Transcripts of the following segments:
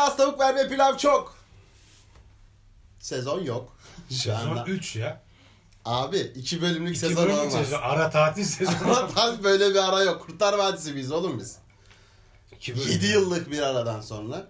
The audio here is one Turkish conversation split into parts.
Az tavuk ver ve pilav çok. Sezon yok. Şu Sezon anda. 3 ya. Abi iki bölümlük İki sezon bölüm olmaz. sezon. Ara tatil sezonu. Ama tam böyle bir ara yok. Kurtlar Vadisi biz oğlum biz. İki bölüm. 7 yıllık bir aradan sonra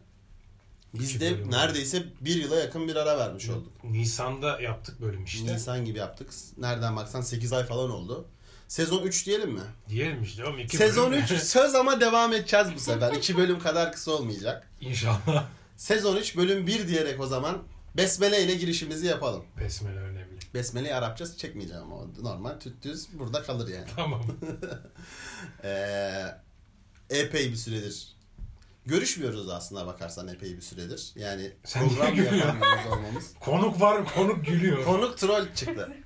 biz de bölüm. neredeyse bir yıla yakın bir ara vermiş olduk. Nisan'da yaptık bölüm işte. Nisan gibi yaptık. Nereden baksan 8 ay falan oldu. Sezon 3 diyelim mi? Diyelim işte oğlum iki Sezon bölüm. 3 söz ama devam edeceğiz bu sefer. 2 bölüm kadar kısa olmayacak. İnşallah. Sezon 3 bölüm 1 diyerek o zaman Besmele ile girişimizi yapalım. Besmele önemli. Besmele'yi Arapça çekmeyeceğim ama o normal tüt düz burada kalır yani. Tamam. Ee, epey bir süredir. Görüşmüyoruz aslında bakarsan epey bir süredir. Yani Sen program yapamıyoruz olmamız. konuk var konuk gülüyor. Konuk troll çıktı.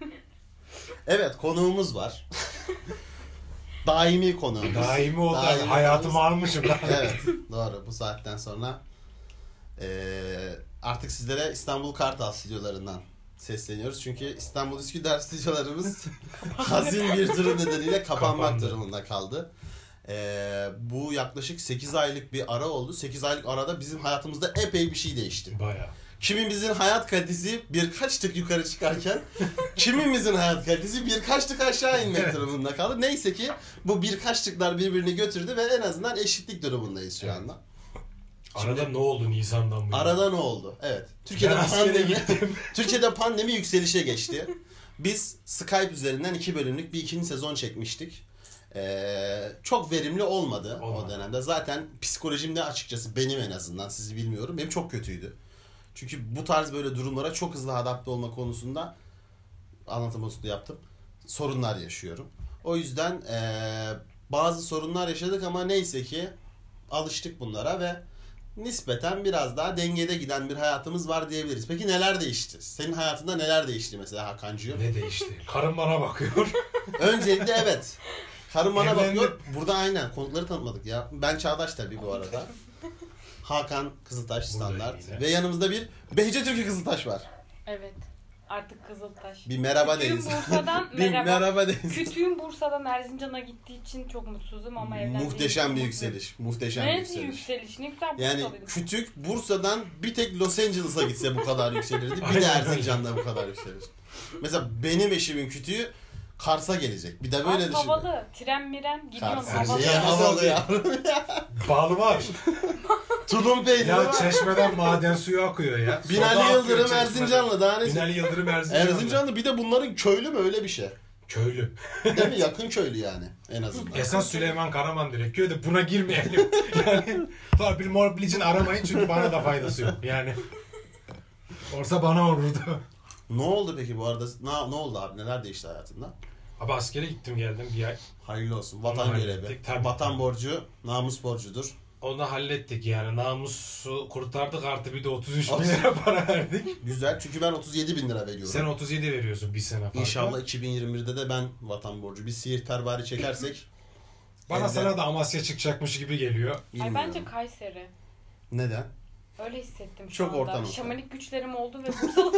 Evet konuğumuz var. Daimi konuğumuz. Daimi oldu. Daimi Hayatımı konuğumuz. almışım lan. Evet doğru bu saatten sonra eee, artık sizlere İstanbul Kartal stüdyolarından sesleniyoruz. Çünkü İstanbul Üsküdar stüdyolarımız hazin bir durum nedeniyle kapanmak Kapandı. durumunda kaldı. Eee, bu yaklaşık 8 aylık bir ara oldu. 8 aylık arada bizim hayatımızda epey bir şey değişti. Baya. Kimimizin hayat kalitesi birkaç tık yukarı çıkarken kimimizin hayat kalitesi birkaç tık aşağı inmek Evet. durumunda kaldı. Neyse ki bu birkaç tıklar birbirini götürdü ve en azından eşitlik durumundayız şu anda. Arada ne oldu Nisan'dan bu? Arada ne oldu? Evet. Türkiye'de Ben pandemi. Türkiye'de pandemi yükselişe geçti. Biz Skype üzerinden iki bölümlük bir ikinci sezon çekmiştik. Ee, çok verimli olmadı, o Olmadı. dönemde. Zaten psikolojim de açıkçası benim en azından sizi bilmiyorum. Benim çok kötüydü. Çünkü bu tarz böyle durumlara çok hızlı adapte olma konusunda anlatım usulü yaptım. Sorunlar yaşıyorum. O yüzden ee, bazı sorunlar yaşadık ama neyse ki alıştık bunlara ve nispeten biraz daha dengede giden bir hayatımız var diyebiliriz. Peki neler değişti? Senin hayatında neler değişti mesela Hakan'cığım? Ne değişti? Karım bana bakıyor. Öncelikle evet. Karım bana Evlendim. bakıyor. Burada aynen konukları tanıtmadık ya. Ben Çağdaş tabii bu arada. Hakan Kızıltaş standart. Ve yanımızda bir Behçe Türkü Kızıltaş var. Evet. Artık Kızıltaş. Bir merhaba Kütüğüm deyiz. Bursa'dan bir merhaba. merhaba deyiz. Kütüğüm Bursa'dan Erzincan'a gittiği için çok mutsuzum ama evlendiğim Muhteşem bir mutluyum. yükseliş. Muhteşem bir Neresi yükseliş. yükseliş? Ne güzel Yani kütük Bursa'dan bir tek Los Angeles'a gitse bu kadar yükselirdi. Bir de. Erzincan'da bu kadar yükselir. Mesela benim eşimin kütüğü Kars'a gelecek. Bir de böyle Kars düşün. havalı. Tren miren gidiyorum Kars havalı. Erzincan havalı ya? Bal var. Tulum peyniri ya var. çeşmeden maden suyu akıyor ya. Soda Binali akıyor Yıldırım çeşmeden. Erzincanlı daha ne? Binali Yıldırım Erzincanlı. Erzincanlı bir de bunların köylü mü öyle bir şey. Köylü. Değil mi? Yakın köylü yani en azından. Esas Süleyman Karaman direkt de buna girmeyelim. yani Torpil Morpil için aramayın çünkü bana da faydası yok. Yani Orsa bana olurdu. Ne oldu peki bu arada? Ne, ne oldu abi? Neler değişti hayatında? Abi askere gittim geldim bir ay. Hayırlı olsun. Vatan Onu görevi. hallettik, tabii. Vatan borcu, namus borcudur. Onu hallettik yani namusu kurtardık artı bir de 33 bin lira para verdik. Güzel çünkü ben 37 bin lira veriyorum. Sen 37 veriyorsun bir sene farklı. İnşallah 2021'de de ben vatan borcu. Bir siirt tervari çekersek Bana Evde- sana da Amasya çıkacakmış gibi geliyor. Ay bilmiyorum. bence Kayseri. Neden? Öyle hissettim şu Çok anda. orta nokta. Şamanik güçlerim oldu ve Bursalı.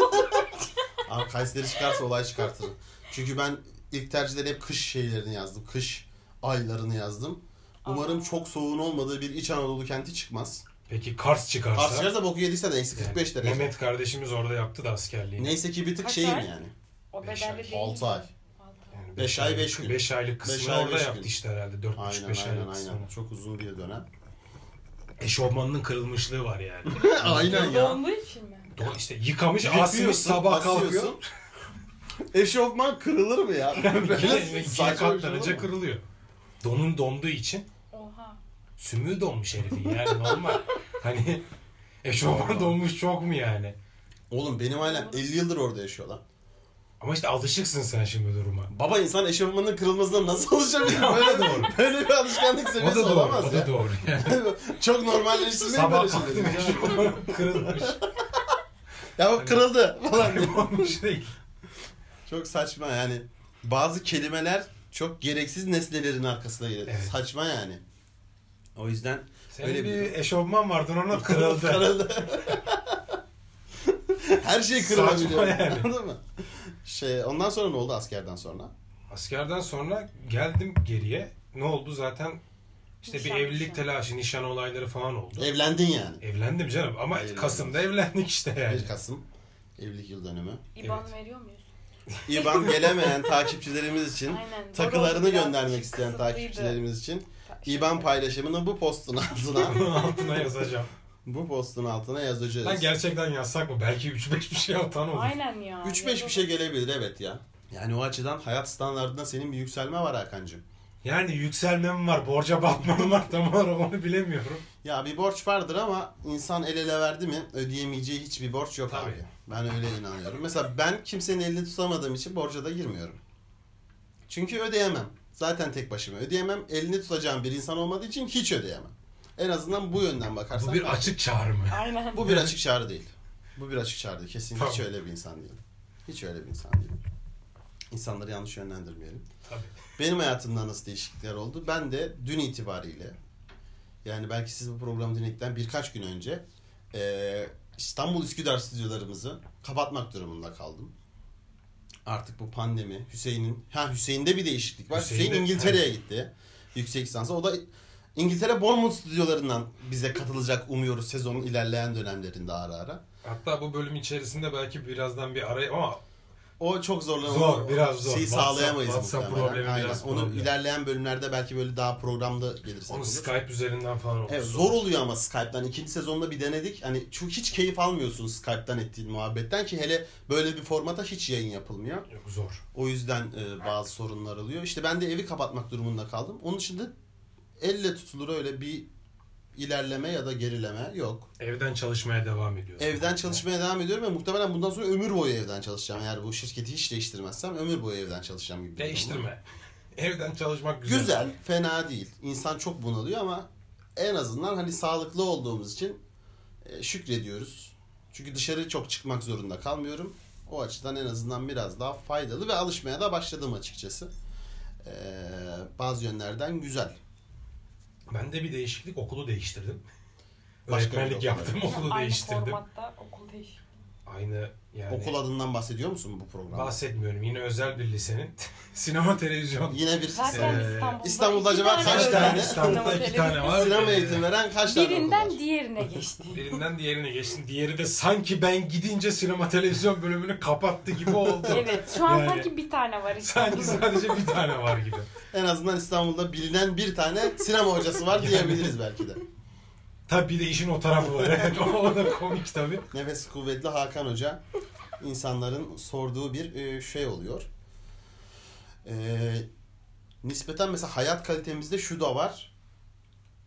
Abi Kayseri çıkarsa olay çıkartırım. Çünkü ben ilk tercihleri hep kış şeylerini yazdım. Kış aylarını yazdım. Umarım Aa. çok soğuğun olmadığı bir İç Anadolu kenti çıkmaz. Peki Kars çıkarsa? Kars çıkarsa boku yediyse de eksi Yani 45 derece. Mehmet kardeşimiz orada yaptı da askerliğini. Neyse ki bir tık Kaç şeyim ay? yani. O Beş bedelli ay. değil. Altı ay. Altı ay. Yani Beş ay, beş gün. 5 aylık kısmını Beş ay, orada beş yaptı gün. işte herhalde. 4,5-5 Aynen aylık aynen kısmını. aynen. Çok uzun bir dönem. Eşofmanının kırılmışlığı var yani. aynen ya. Donduğu için mi? Do- işte yıkamış, asmış sabah kalkıyor. Eşofman kırılır mı ya? Böyle İkiye saçma bir şey olur katlanınca mu? kırılıyor. Donun donduğu için Oha. sümüğü donmuş herifin yani normal. hani eşofman donmuş çok mu yani? Oğlum benim ailem 50 yıldır orada yaşıyor lan. Ama işte alışıksın sen şimdi duruma. Baba insan eşofmanın kırılmasına nasıl alışabilir? Böyle da doğru. Böyle bir alışkanlık O seviyesi da doğru, olamaz o da ya. doğru. Yani. Çok normalleştirmeyin Sabah böyle kalktım şeyleri. eşofman kırılmış. Ya bak kırıldı falan. Kaybolmuş değil. Çok saçma yani. Bazı kelimeler çok gereksiz nesnelerin arkasına gelir. Evet. Saçma yani. O yüzden Senin Öyle bir bir- eşofman vardı ona kırıldı. kırıldı. Her şey kırılabiliyor. Saçma yani. Anladın mı? Şey, ondan sonra ne oldu askerden sonra? Askerden sonra geldim geriye. Ne oldu zaten İşte Nişan, bir evlilik nişan. telaşı, nişan olayları falan oldu. Evlendin yani. Evlendim canım ama Hayırlı Kasım'da evlendik işte yani. 1 Kasım evlilik yıl dönümü. İban Evet. veriyor muyuz? İban gelemeyen takipçilerimiz için Aynen. takılarını göndermek isteyen takipçilerimiz için İban paylaşımını bu postun altına altına yazacağım. bu postun altına yazacağız. Lan gerçekten yazsak mı? Belki 3-5 bir şey atan olur. Aynen ya. 3-5 bir şey gelebilir evet ya. Yani o açıdan hayat standartında senin bir yükselme var Hakan'cığım. Yani yükselmem var, borca batmam var tam olarak onu bilemiyorum. Ya bir borç vardır ama insan el ele verdi mi ödeyemeyeceği hiçbir borç yok Tabii. abi. Ben öyle inanıyorum. Mesela ben kimsenin elini tutamadığım için borca da girmiyorum. Çünkü ödeyemem. Zaten tek başıma ödeyemem. Elini tutacağım bir insan olmadığı için hiç ödeyemem. En azından bu yönden bakarsan. Bu bir açık çağrı mı? Aynen. Bu bir açık çağrı değil. Bu bir açık çağrı değil. Kesinlikle hiç Tamam. öyle bir insan değilim. Hiç öyle bir insan değilim. İnsanları yanlış yönlendirmeyelim. Tabii. Benim hayatımda nasıl değişiklikler oldu? Ben de dün itibariyle yani belki siz bu programı dinledikten birkaç gün önce eee, İstanbul Üsküdar stüdyolarımızı kapatmak durumunda kaldım. Artık bu pandemi Hüseyin'in ha Hüseyin'de bir değişiklik var. Hüseyin'de- Hüseyin İngiltere'ye gitti. Yüksek lisansa. O da İngiltere Bournemouth stüdyolarından bize katılacak umuyoruz sezonun ilerleyen dönemlerinde ara ara. Hatta bu bölüm içerisinde belki birazdan bir araya ama O çok zorlanır. Zor, biraz zor. Şeyi WhatsApp- sağlayamayız WhatsApp muhtemelen. problemi Aynen. biraz Onu problem. ilerleyen bölümlerde belki böyle daha programda gelirsek onu olur. Skype üzerinden falan olur. Evet, zor oluyor ama Skype'tan. ikinci sezonda bir denedik. Hani çok hiç keyif almıyorsun Skype'tan ettiğin muhabbetten ki hele böyle bir formata hiç yayın yapılmıyor. Yok zor. O yüzden e, bazı sorunlar oluyor. İşte ben de evi kapatmak durumunda kaldım. Onun dışında elle tutulur öyle bir ilerleme ya da gerileme yok. Evden çalışmaya devam ediyorsun. Evden çalışmaya devam ediyorum ve muhtemelen bundan sonra ömür boyu evden çalışacağım. Eğer bu şirketi hiç değiştirmezsem ömür boyu evden çalışacağım gibi. Değiştirme. Evden çalışmak güzel. Güzel, fena değil. İnsan çok bunalıyor ama en azından hani sağlıklı olduğumuz için e, şükrediyoruz. Çünkü dışarı çok çıkmak zorunda kalmıyorum. O açıdan en azından biraz daha faydalı ve alışmaya da başladım açıkçası. Ee, bazı yönlerden güzel. Ben de bir değişiklik okulu değiştirdim. Başka Öğretmenlik okul, yaptım, okulu Aynı değiştirdim. formatta okul değiş. Aynı yani Okul adından bahsediyor musun bu programda? bahsetmiyorum. Yine özel bir lisenin sinema televizyon Yine bir Zaten Ee, İstanbul'da, İstanbul'da iki acaba kaç özel tane? İstanbul'da sinema iki tane var. sinema eğitim veren kaç tane okul Birinden var? diğerine geçti. Birinden diğerine geçtim. Diğeri de sanki ben gidince sinema televizyon bölümünü kapattı gibi oldu. evet şu an Yani- sanki bir tane var Sanki sadece bir tane var gibi. En azından İstanbul'da bilinen bir tane sinema hocası var diyebiliriz belki de. Tabii bir de işin o tarafı var. Evet, o da komik tabii. Nefes kuvvetli Hakan Hoca insanların sorduğu bir e, şey oluyor. E, nispeten mesela hayat kalitemizde şu da var.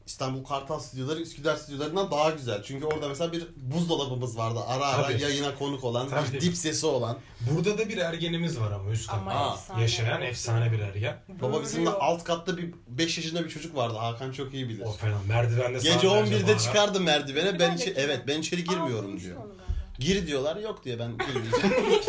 İstanbul Kartal stüdyoları Üsküdar stüdyolarından daha güzel. Çünkü orada mesela bir buzdolabımız vardı. Ara ara Tabii. yayına konuk olan, Tabii. bir dip sesi olan. Burada da bir ergenimiz var ama üst Ama katta. efsane. Yaşayan efsane bir ergen. Baba bizim de alt katta bir 5 yaşında bir çocuk vardı. Hakan çok iyi bilir. O falan. Merdivende Gece saatlerce 11'de bağıran. çıkardı merdivene. Ben içi, evet ben içeri girmiyorum diyor. onu. Gir diyorlar. Yok diye ben girmeyeceğim.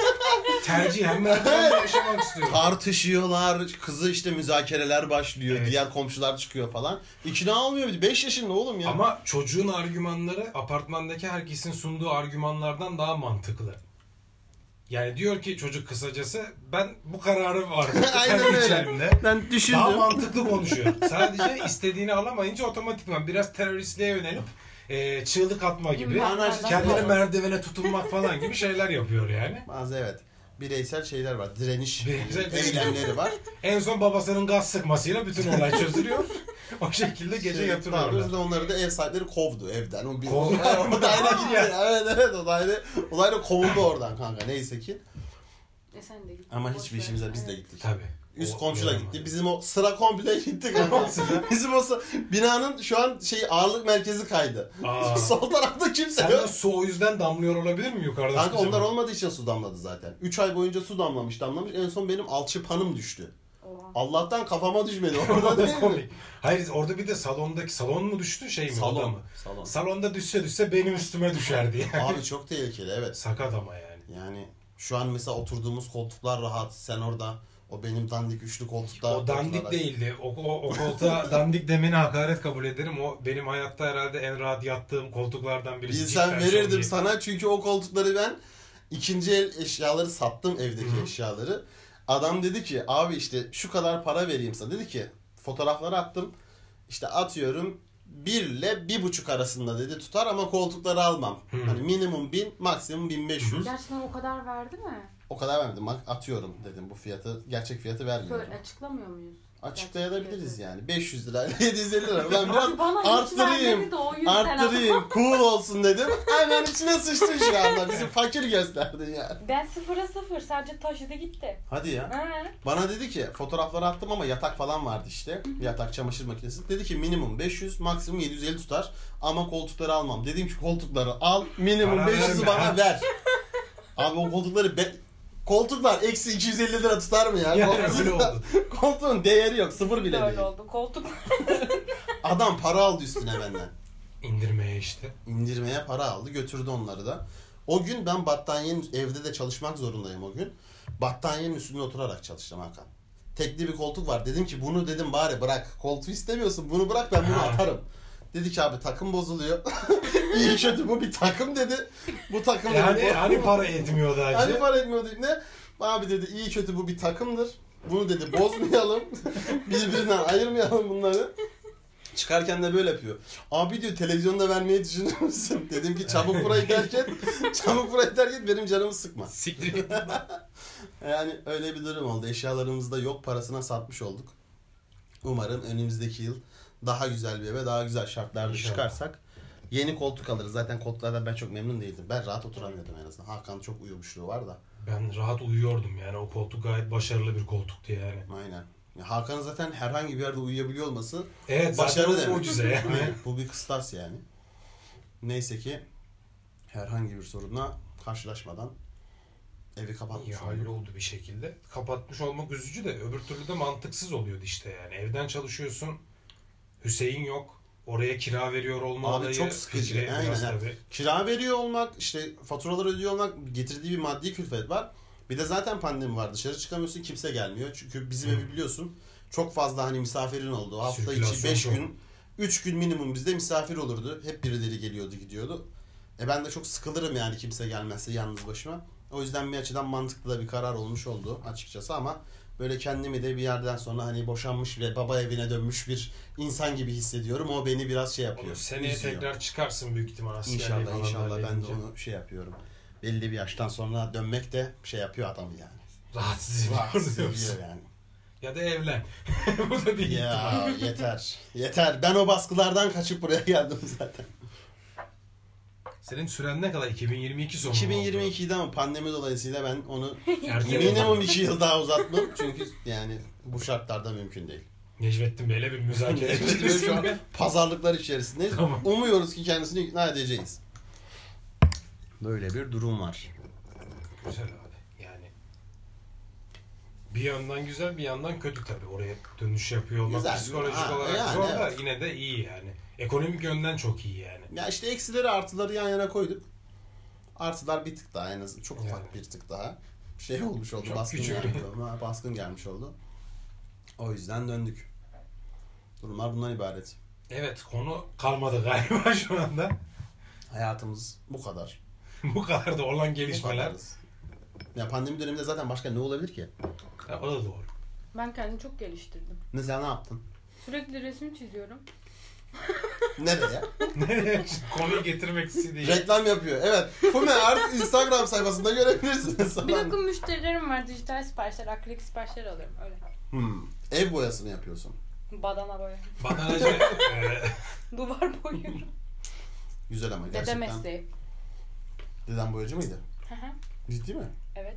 Tercihen merdivende yaşamak istiyor. Tartışıyorlar. Kızı işte müzakereler başlıyor. Evet. Diğer komşular çıkıyor falan. İkna olmuyor. 5 yaşında oğlum ya. Ama çocuğun argümanları apartmandaki herkesin sunduğu argümanlardan daha mantıklı. Yani diyor ki çocuk kısacası ben bu kararı var. Aynen kendi öyle. içerimde. ben düşündüm. Daha mantıklı konuşuyor. Sadece istediğini alamayınca otomatikman biraz teröristliğe yönelip e, çığlık atma gibi, Anarşist kendini merdivene tutunmak falan gibi şeyler yapıyor yani. Bazı evet. Bireysel şeyler var. Direniş Bireysel- eylemleri var. En son babasının gaz sıkmasıyla bütün olay çözülüyor. o şekilde gece Şey, yatırıyorlar. taarruzda onları da ev sahipleri kovdu evden. O, bir, Kovdu. o, o daire gitti. Evet evet o daire, o daire kovuldu oradan kanka neyse ki. E sen de git. Ama hiçbir işimize biz de gittik. Tabii. Üst O komşu da gitti. Bizim o sıra komple gitti kanka. Bizim o binanın şu an şey ağırlık merkezi kaydı. Aa. Sol tarafta kimse Senden yok. su o yüzden damlıyor olabilir mi yukarıda? Kanka onlar olmadığı için su damladı zaten. 3 ay boyunca su damlamış damlamış. En son benim alçıpanım düştü. Oha. Allah'tan kafama düşmedi orada değil mi? Komik. Hayır orada bir de salondaki salon mu düştü şey mi? oda Salon. mı? Salon. Salonda düşse düşse benim üstüme düşerdi yani. Abi çok tehlikeli evet. Sakat ama yani. Yani şu an mesela oturduğumuz koltuklar rahat. Sen orada o benim dandik üçlü koltukta. O dandik oturarak- değildi. O, o, o koltuğa dandik demeni hakaret kabul ederim. O benim hayatta herhalde en rahat yattığım koltuklardan birisi. Bilsem Cidden verirdim iyi. sana çünkü o koltukları ben ikinci el eşyaları sattım evdeki Hı hı. eşyaları. Adam dedi ki abi işte şu kadar para vereyim sana. Dedi ki fotoğrafları attım. işte atıyorum 1 ile 1,5 arasında dedi tutar ama koltukları almam. Hani minimum 1000 maksimum 1500. Gerçekten o kadar verdi mi? O kadar vermedim. Bak atıyorum dedim bu fiyatı. Gerçek fiyatı vermiyorum. Söyle, açıklamıyor muyuz? Açıklayabiliriz yani. 500 lira 750 lira. Ben biraz arttırayım. Arttırayım. Cool olsun dedim. Hemen içine sıçtın şu anda. Bizi fakir gösterdin ya. Ben sıfıra sıfır sadece taşıdı gitti. Hadi ya. Ha. Bana dedi ki fotoğrafları attım ama yatak falan vardı işte. Yatak çamaşır makinesi. Dedi ki minimum 500 maksimum 750 tutar. Ama koltukları almam. Dedim ki koltukları al minimum Para 500'ü verme. bana ver. Abi o koltukları be... Koltuklar eksi 250 lira tutar mı ya? Yani Koltuk- öyle oldu. Koltuğun değeri yok. Sıfır bile Böyle değil. oldu. Koltuk Adam para aldı üstüne benden. İndirmeye işte. İndirmeye para aldı. Götürdü onları da. O gün ben battaniyenin evde de çalışmak zorundayım o gün. Battaniyenin üstünde oturarak çalıştım Hakan. Tekli bir koltuk var. Dedim ki bunu dedim bari bırak. Koltuğu istemiyorsun. Bunu bırak ben bunu atarım. Dedi ki abi takım bozuluyor. İyi kötü bu bir takım dedi. Bu takım dedi, Yani bu- hani para etmiyordu Hani acı. para etmiyor dedi. Ne? Abi dedi iyi kötü bu bir takımdır. Bunu dedi bozmayalım. Birbirinden ayırmayalım bunları. Çıkarken de böyle yapıyor. Abi diyor televizyonda vermeyi düşünüyor musun? Dedim ki çabuk burayı terk et. çabuk burayı terk et benim canımı sıkma. Siktir. Yani öyle bir durum oldu. Eşyalarımızı da yok parasına satmış olduk. Umarım önümüzdeki yıl daha güzel bir eve daha güzel şartlarda İnşallah. çıkarsak yeni koltuk alırız. Zaten koltuklardan ben çok memnun değildim. Ben rahat oturamıyordum en azından. Hakan çok uyumuşluğu var da. Ben rahat uyuyordum yani o koltuk gayet başarılı bir koltuktu yani. Aynen. Hakan'ın zaten herhangi bir yerde uyuyabiliyor olması Evet başarı demek. mucize yani. Bu bir kıstas yani. Neyse ki herhangi bir sorunla karşılaşmadan evi kapatmış İyi olduk. halloldu bir şekilde. Kapatmış olmak üzücü de öbür türlü de mantıksız oluyordu işte yani. Evden çalışıyorsun. Hüseyin yok. Oraya kira veriyor olma Abi olayı çok sıkıcı. Aynen. tabii. Kira veriyor olmak, işte faturaları ödüyor olmak getirdiği bir maddi külfet var. Bir de zaten pandemi var. Dışarı çıkamıyorsun, kimse gelmiyor. Çünkü bizim evi biliyorsun. Çok fazla hani misafirin oldu. Hafta içi Sirkülasyon 5 çok. gün, 3 gün minimum bizde misafir olurdu. Hep birileri geliyordu, gidiyordu. E ben de çok sıkılırım yani kimse gelmezse yalnız başıma. O yüzden bir açıdan mantıklı da bir karar olmuş oldu açıkçası ama böyle kendimi de bir yerden sonra hani boşanmış ve baba evine dönmüş bir insan gibi hissediyorum. O beni biraz şey yapıyor. Onu seneye üzüyor. tekrar çıkarsın büyük ihtimal askerliği İnşallah inşallah ben de onu şey yapıyorum. Belli bir yaştan sonra dönmek de şey yapıyor adamı yani. Rahatsız Rahatsız ediyor. ediyor yani. Ya da evlen. Bu da bir ihtimal. Ya yeter. Yeter. Ben o baskılardan kaçıp buraya geldim zaten. Senin süren ne kadar? 2022 sonu mu oldu? 2022'de ama pandemi dolayısıyla ben onu minimum 2 yıl daha uzatmam. Çünkü yani bu şartlarda mümkün değil. Necmettin Bey'le bir müzakere Şu etmişsin an pazarlıklar içerisindeyiz. Tamam. Umuyoruz ki kendisini ikna edeceğiz. Böyle bir durum var. Güzel abi. Yani bir yandan güzel bir yandan kötü tabii. Oraya dönüş yapıyor olmak Güzel. psikolojik Ha, olarak yani zor da evet. yine de iyi yani. Ekonomik yönden çok iyi yani. Ya işte eksileri artıları yan yana koyduk. Artılar bir tık daha en azından çok ufak Yani. bir tık daha şey olmuş oldu. Çok baskın küçük. gelmiş oldu. Baskın gelmiş oldu. O yüzden döndük. Durumlar bundan ibaret. Evet konu kalmadı galiba şu anda. Hayatımız bu kadar. Bu kadar da olan gelişmeler. Ya pandemi döneminde zaten başka ne olabilir ki? Ya, o da doğru. Ben kendimi çok geliştirdim. Mesela ne yaptın? Sürekli resim çiziyorum. Nereye? Konuyu getirmek istediği. Reklam yapıyor. Evet. Fume artık Instagram sayfasında görebilirsiniz. Bir takım müşterilerim var. Dijital siparişler, akrilik siparişler alıyorum. Öyle. Hmm. Ev boyasını yapıyorsun. Badana boya. Badanacı e, Duvar boyuyorum. Güzel ama Dede gerçekten. mesleği. Deden boyacı mıydı? Hı hı, Ciddi mi? evet.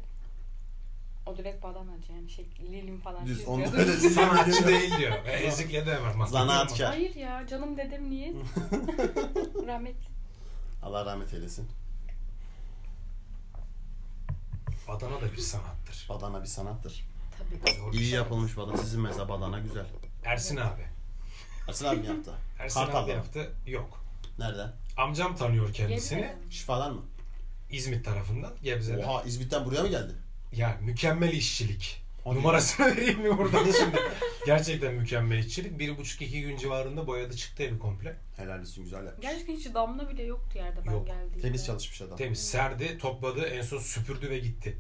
O direkt badanacı yani şey lilim falan Düz. çiziyordu. Onu öyle sanatçı değil diyor. E, ezikledi hemen. Zanaatkar. Hayır ya canım dedem niye? Rahmetli. Allah rahmet eylesin. Badana da bir sanattır. Badana bir sanattır. Tabii. Zor bir İyi yapılmış badana. Sizin mesela badana güzel. Ersin abi. Ersin abi mi yaptı? Ersin Kartal'da abi mı? yaptı. Yok. Nereden? Amcam tanıyor kendisini. Gebze'de. Şifadan mı? İzmit tarafından. Gebze'den. Oha İzmit'ten buraya mı geldi? Ya mükemmel işçilik. Hadi. Numarasını vereyim mi buradan şimdi? Gerçekten mükemmel işçilik. Bir buçuk iki gün civarında boyadı çıktı evi komple. Helal olsun güzel yapmış. Gerçekten hiç damla bile yoktu yerde ben Yok. geldiğimde. Temiz çalışmış adam. Temiz serdi, topladı, en son süpürdü ve gitti.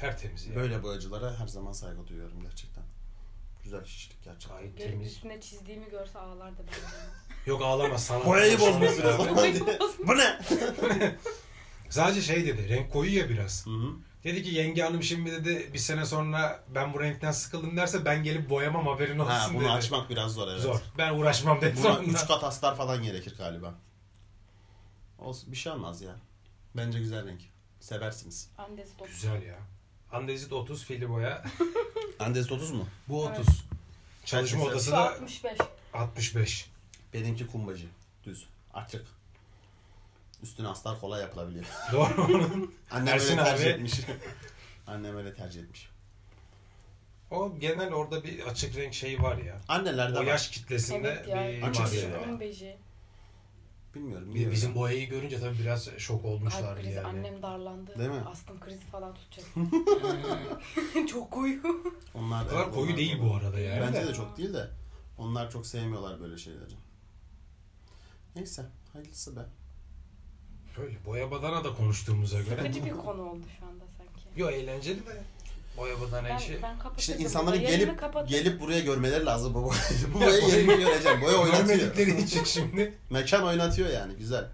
Tertemiz yani. Böyle boyacılara her zaman saygı duyuyorum gerçekten. Güzel işçilik gerçekten. Gayet Gelip temiz. üstüne çizdiğimi görse ağlardı bence. Yok ağlama sana. Boyayı bozmuşsunuz. Ya. Bu ne? Sadece şey dedi. Renk koyu ya biraz. Hı hı. Dedi ki yenge hanım şimdi dedi bir sene sonra ben bu renkten sıkıldım derse ben gelip boyamam haberin olsun Ha, bunu dedi. açmak biraz zor evet. Zor. Ben uğraşmam dedi Buna sonra. 3 kat astar falan gerekir galiba. Olsun bir şey olmaz ya. Bence güzel renk. Seversiniz. Andes dokuz. Güzel ya. Andezit 30 fili boya. Andezit 30 mu? Bu Evet. 30. Çalışma Güzel. odası da 65. 65. Benimki kumbacı. Düz. Açık. Üstüne astar kolay yapılabiliyor. Doğru. Annem Ersin öyle tercih abi- etmiş. Annem öyle tercih etmiş. o genel orada bir açık renk şeyi var ya. Annelerde O var. yaş kitlesinde Evet ya. bir Açık var. Onun beji. Bilmiyorum. Bir- Bizim boyayı görünce tabii biraz şok olmuşlar Kalp krizi. yani. Annem darlandı. Değil mi? Astım krizi falan tutacak. Çok koyu. Onlar O kadar koyu onlar- değil bu arada yani. Bence de. de çok değil de. Onlar çok sevmiyorlar böyle şeyleri. Neyse. Hayırlısı be. Böyle boya badana da konuştuğumuza göre. Sıkıcı bir konu oldu şu anda sanki. Yo eğlenceli de. Boya badana Ben, işi. ben. İşte insanların gelip gelip buraya görmeleri lazım bu boyayı. Bu Ya, boyayı boyayı- yerini göreceğim. Boya oynatıyor. Görmedikleri için şimdi. Mekan oynatıyor yani. Güzel.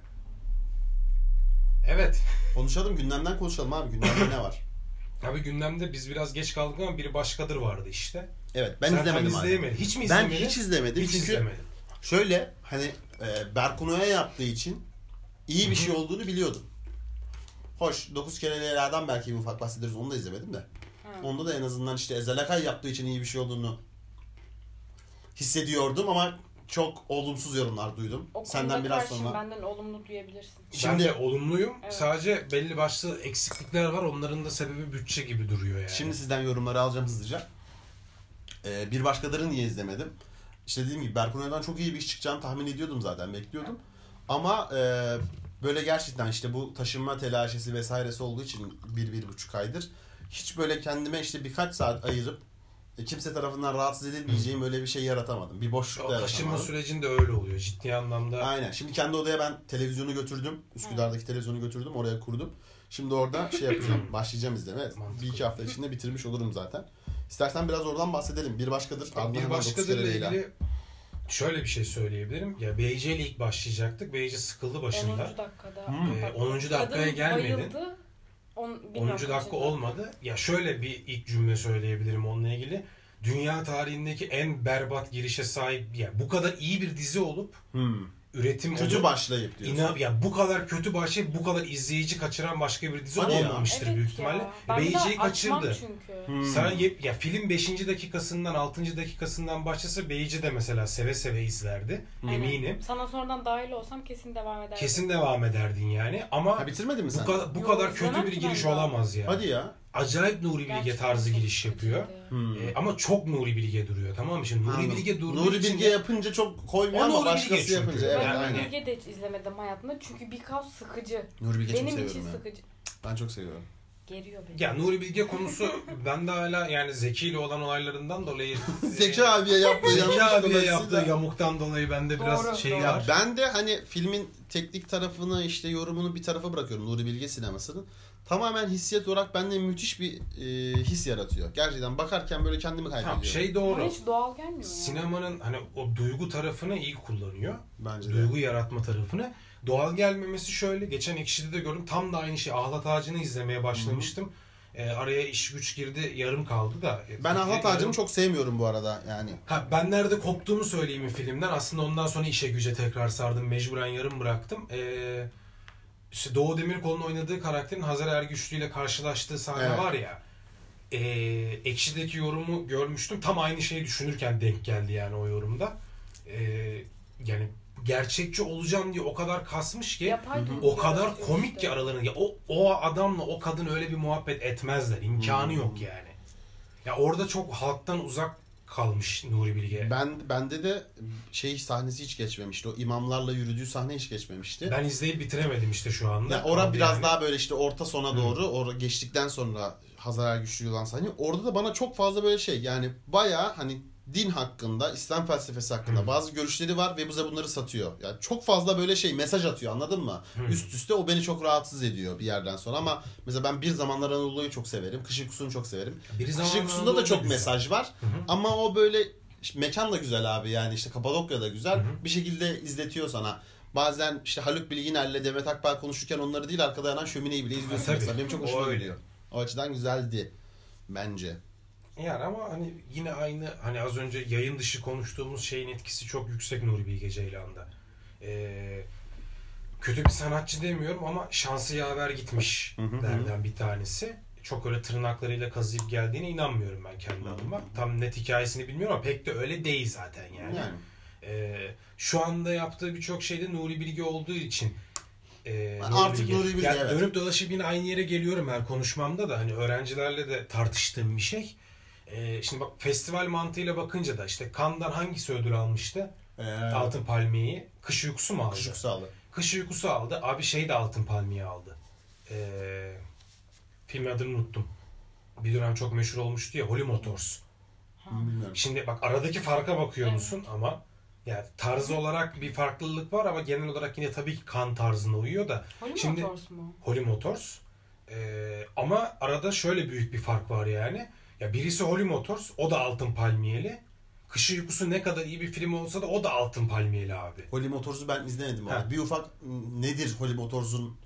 Evet. Konuşalım gündemden konuşalım abi. Gündemde ne var? Abi gündemde biz biraz geç kaldık ama biri başkadır vardı işte. Evet ben Sen izlemedim abi. izleyemedin. Hiç mi Ben izlemedin? hiç izlemedim. Hiç çünkü izlemedim. şöyle hani e, Berkun Oya yaptığı için iyi bir şey olduğunu biliyordum. Hoş 9 kere Leyla'dan belki bir ufak bahsederiz onu da izlemedim de. Ha. Onda da en azından işte Ezel Akay yaptığı için iyi bir şey olduğunu hissediyordum ama çok olumsuz yorumlar duydum. O Senden biraz sonra. Benden olumlu duyabilirsin. Şimdi- ben de olumluyum. Evet. Sadece belli başlı eksiklikler var. Onların da sebebi bütçe gibi duruyor yani. Şimdi sizden yorumları alacağım hızlıca. Ee, bir başkaları niye izlemedim? İşte dediğim gibi Berkun Oya'dan çok iyi bir iş çıkacağını tahmin ediyordum zaten, bekliyordum. Ama e, böyle gerçekten işte bu taşınma telaşesi vesairesi olduğu için bir, bir buçuk aydır hiç böyle kendime işte birkaç saat ayırıp e, kimse tarafından rahatsız edilmeyeceğim öyle bir şey yaratamadım. Bir boşluk o da taşınma yaratamadım. sürecinde öyle oluyor. Ciddi anlamda. Aynen. Şimdi kendi odaya ben televizyonu götürdüm. Üsküdar'daki televizyonu götürdüm. Oraya kurdum. Şimdi orada şey yapacağım. başlayacağım izlemeye. Mantıklı. Bir iki hafta içinde bitirmiş olurum zaten. İstersen biraz oradan bahsedelim. Bir başkadır. Ardından bir kere Leyla. ilgili şöyle bir şey söyleyebilirim. Ya BC ile ilk başlayacaktık. BC sıkıldı 10. başında. dakikada. Hmm. Ee, Bak, 10. dakikaya gelmedin. bayıldı. On, 10. bilmiyorum dakika kaçıncı olmadı. Ya şöyle bir ilk cümle söyleyebilirim onunla ilgili. Dünya tarihindeki en berbat girişe sahip ya bu kadar iyi bir dizi olup Hmm. Üretim Kötü olup, başlayıp diyorsun. inan ya bu kadar kötü başlayıp bu kadar izleyici kaçıran başka bir dizi Hadi olmamıştır Evet büyük ya. ihtimalle. Ben kaçırdı. çünkü. Hmm. Sen ya film 5. dakikasından 6. dakikasından başlasa Beyci de mesela seve seve izlerdi. Aynen. Eminim. Sana sonradan dahil olsam kesin devam ederdim. Kesin devam ederdin yani ama Ha bitirmedin mi bu, sen? kadar, bu Yo, kadar kötü bir giriş olamaz ya. Hadi ya. Acayip Nuri Bilge Gerçekten tarzı çok giriş yapıyor. Hmm. Ee, ama çok Nuri Bilge duruyor tamam mı? Şimdi Nuri Anladım. Bilge durduğu Nuri Bilge de- yapınca çok koymuyor ama Nuri Bilge başkası çünkü. yapınca. Evet Ben Yani- aynen. Bilge de hiç izlemedim hayatımda çünkü bir kaos sıkıcı. Nuri Bilge çok Benim seviyorum için ya. sıkıcı. Ben çok seviyorum. Geriyor beni. Ya Nuri Bilge konusu bende hala yani Zeki ile olan olaylarından dolayı Zeki abiye yaptığı Zeki abiye yaptığı yamuktan dolayı bende biraz Doğru, şey doğru. Ya var. ben de hani filmin teknik tarafını işte yorumunu bir tarafa bırakıyorum Nuri Bilge sinemasının. Tamamen hissiyat olarak bende müthiş bir e, his yaratıyor. Gerçekten bakarken böyle kendimi kaybediyorum. Tamam şey doğru. hiç doğal gelmiyor. Sinemanın hani o duygu tarafını iyi kullanıyor. Bence de. Duygu yaratma tarafını. Doğal gelmemesi şöyle. Geçen Ekşi'de de gördüm. Tam da aynı şey. Ahlat Ağacı'nı izlemeye başlamıştım. Ee, araya iş güç girdi. Yarım kaldı da. Ben Yarım- Ahlat Ağacı'nı çok sevmiyorum bu arada yani. Ha, ben nerede koptuğumu söyleyeyim mi filmden. Aslında ondan sonra işe güce tekrar sardım. Mecburen yarım bıraktım. Ee, işte Doğu Demirkol'un oynadığı karakterin Hazar Ergüçlü ile karşılaştığı sahne Evet. var ya. Ee, Ekşi'deki yorumu görmüştüm. Tam aynı şeyi düşünürken denk geldi yani o yorumda. Ee, yani gerçekçi olacağım diye o kadar kasmış ki Yapay o kadar komik ki aralarında. Ya o, o adamla o kadın öyle bir muhabbet etmezler. İmkanı Hmm. yok yani. Ya orada çok halktan uzak kalmış Nuri Bilge. Ben bende de şey sahnesi hiç geçmemişti. O imamlarla yürüdüğü sahne hiç geçmemişti. Ben izleyip bitiremedim işte şu anda. Ya ora biraz yani. daha böyle işte orta sona Hı. doğru ora geçtikten sonra Hazar Ergüçlü olan sahne. Orada da bana çok fazla böyle şey yani bayağı hani din hakkında, İslam felsefesi hakkında bazı görüşleri var ve bize bunları satıyor. Yani çok fazla böyle şey mesaj atıyor anladın mı? Üst üste o beni çok rahatsız ediyor bir yerden sonra ama mesela ben bir zamanlar Anadolu'yu çok severim. Kış uykusunu çok severim. Bir Kış uykusunda da çok güzel. mesaj var. Ama o böyle işte mekan da güzel abi yani işte Kapadokya da güzel. Bir şekilde izletiyor sana. Bazen işte Haluk Bilginer'le Demet Akbağ konuşurken onları değil arkada yanan şömineyi bile izliyorsun mesela. Benim çok hoşuma gidiyor. O açıdan güzeldi bence. Yani ama hani yine aynı hani az önce yayın dışı konuştuğumuz şeyin etkisi çok yüksek Nuri Bilge Ceylan'da. Ee, kötü bir sanatçı demiyorum ama şansı yaver gitmiş derden bir tanesi. Çok öyle tırnaklarıyla kazıyıp geldiğine inanmıyorum ben kendi adıma. Tam net hikayesini bilmiyorum ama pek de öyle değil zaten yani. Yani. Ee, şu anda yaptığı birçok şeyde Nuri Bilge olduğu için e, Artık Nuri Bilge, Yani evet. Dönüp dolaşıp yine aynı yere geliyorum her konuşmamda da hani öğrencilerle de tartıştığım bir şey. Ee, şimdi bak festival mantığıyla bakınca da işte Cannes'dan hangisi ödül almıştı? Ee, Altın Palmiye'yi. Kış Uykusu mu aldı? Kış uykusu aldı. Kış Uykusu aldı. Abi şey de Altın Palmiye aldı. Ee, film adını unuttum. Bir dönem çok meşhur olmuştu ya Holy Motors. Bilmiyorum. Şimdi bak aradaki farka bakıyor musun ama yani tarzı olarak bir farklılık var ama genel olarak yine tabii ki kan tarzına uyuyor da Holy Şimdi- Motors mu? Holy Motors. Ee, ama arada şöyle büyük bir fark var yani. Ya birisi Holy Motors, o da altın palmiyeli. Kış Uykusu ne kadar iyi bir film olsa da o da altın palmiyeli abi. Holy Motors'u ben izlemedim ama. Bir ufak m, nedir Holy Motors'un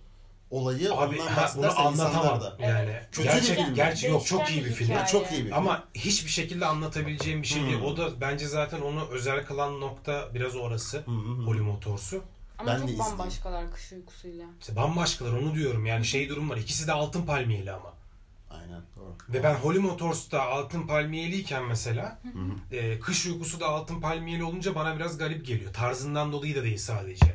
olayı Abi ondan ha, insanlar anlatamam. da. Yani Kötü bir gerçek, film. gerçi yok çok iyi bir bir film. hikaye. Çok iyi bir film. Ama hiçbir şekilde anlatabileceğim bir şey değil. Hmm. O da bence zaten onu özel kılan nokta biraz orası. Hı hı hı. Holy Motors'u. Ama Ben de çok izleyeyim. bambaşkalar kış uykusuyla. İşte bambaşkalar onu diyorum. Yani şey durum var. İkisi de altın palmiyeli ama. Aynen doğru. Ve ben Holy Motors'ta altın palmiyeliyken mesela e, kış uykusu da altın palmiyeli olunca bana biraz garip geliyor. Tarzından dolayı da değil sadece.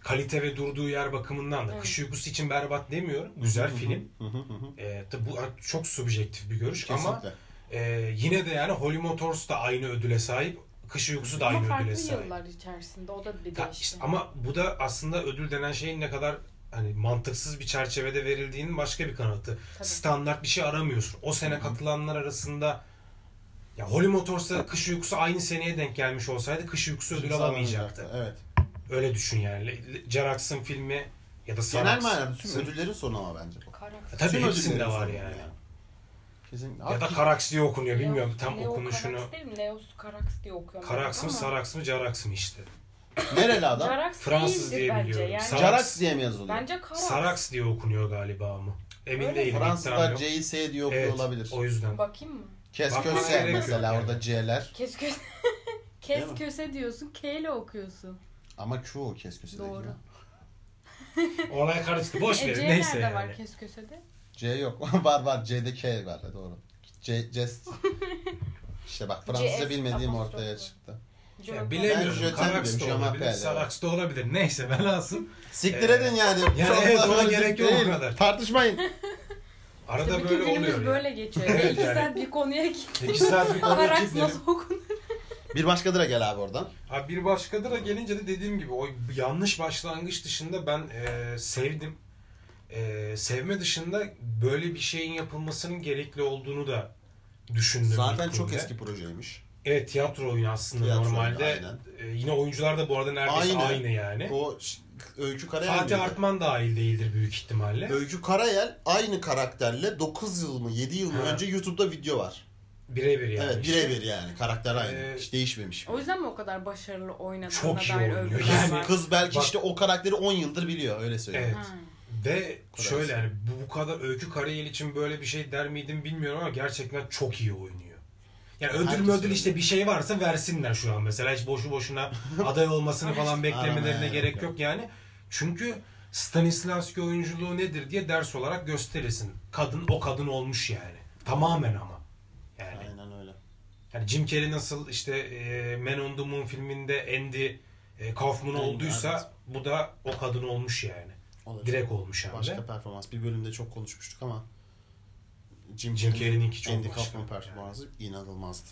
Kalite ve durduğu yer bakımından da. Evet. Kış uykusu için berbat demiyorum. Güzel film. Hı hı hı hı. E, tabi bu çok subjektif bir görüş ama Kesinlikle. e, yine de yani Holy Motors da aynı ödüle sahip. Kış uykusu da Ama aynı farklı ödüle sahip. yıllar içerisinde o da bir değişti. işte ama bu da aslında ödül denen şeyin ne kadar hani mantıksız bir çerçevede verildiğinin başka bir kanıtı. Tabii. Standart bir şey aramıyorsun. O sene katılanlar arasında ya Holy Motors'ta Kış Uykusu aynı seneye denk gelmiş olsaydı Kış Uykusu ödül alamayacaktı. Evet. Öyle düşün yani. Jarax'ın filmi ya da Genel Sarax- manada tüm ödüllerin sorunu ama bence bu. Karak. E Tabii Tüm hepsinde var sorunu yani. Kesinlikle. Ya da Karax diye okunuyor bilmiyorum Leos- tam Leo okunuşunu. Karax değil mi? Leos Karax diye okuyorum. Karax mı ama Sarax mı Jarax mı işte. Nereli adam? Fransız değildir diye bence. biliyorum. Yani Sarax- Jarax diye mi yazılıyor? Bence Karax. Sarax diye okunuyor galiba ama. Emin Öyle mi? değilim. iddiam Fransızlar yok. C'yi S diye okuyor Evet, olabilir. o yüzden. Bakayım mı? Kes Bakmana köse gerek yok mesela yani. orada C'ler. Kes köse. Değil Kes mi? köse diyorsun. K ile okuyorsun. Ama Q o kes köse değil Doğru. ya. Olay karıştı. Boş E, verin. C Neyse nerede yani. var kes kösede? C yok. var var. C'de K var. Doğru. C, jest. İşte bak Fransızca CS bilmediğim ortaya çıktı. Ya bilemiyorum. Ben Jöten Karax diyorum, da olabilir, Sarax da olabilir. Neyse velhasıl. Siktir Ee, edin yani. yani evet, ona gerek yok o kadar. Tartışmayın. Arada Bütün böyle günümüz oluyor. böyle ya. geçiyor. Evet, İki yani. saat bir konuya git. İki saat bir konuya Karax gitmeyelim. nasıl okunur? Bir başkadıra gel abi oradan. Abi bir başkadıra gelince de dediğim gibi o yanlış başlangıç dışında ben e, sevdim. E, sevme dışında böyle bir şeyin yapılmasının gerekli olduğunu da düşündüm. Zaten çok eski projeymiş. Evet tiyatro oyunu aslında Tiyatro oyunu, normalde. aynen. E, yine oyuncular da bu arada neredeyse aynı, Aynı. yani. O Öykü Karayel Fatih miydi? Artman dahil değildir büyük ihtimalle. Öykü Karayel aynı karakterle 9 yıl mı 7 yıl mı Ha. önce YouTube'da video var. Birebir yani. evet işte. birebir yani. Karakter aynı. Ee, Hiç değişmemiş. O yüzden mi o kadar başarılı oynadığına Çok iyi dair oynuyor. Yani var? Kız belki Bak- işte o karakteri 10 yıldır biliyor öyle söyleyeyim. Evet. Ha. Ve şöyle yani bu, bu kadar öykü Karayel için böyle bir şey der miydim bilmiyorum ama gerçekten çok iyi oynuyor. Yani ödül ödül işte bir şey varsa versinler şu an mesela hiç boşu boşuna aday olmasını falan beklemelerine gerek yok yani. Çünkü Stanislavski oyunculuğu nedir diye ders olarak gösterirsin. Kadın o kadın olmuş yani. Tamamen ama. Yani, Aynen öyle. yani Jim Carrey nasıl işte e, Man on the Moon filminde Andy e, Kaufman Andy, olduysa evet. bu da o kadın olmuş yani. Olabilir. Direkt olmuş hem. Başka performans. Bir bölümde çok konuşmuştuk ama Jim, Jim Carrey'ninki çok Andy başka. Kaufman performansı inanılmazdı.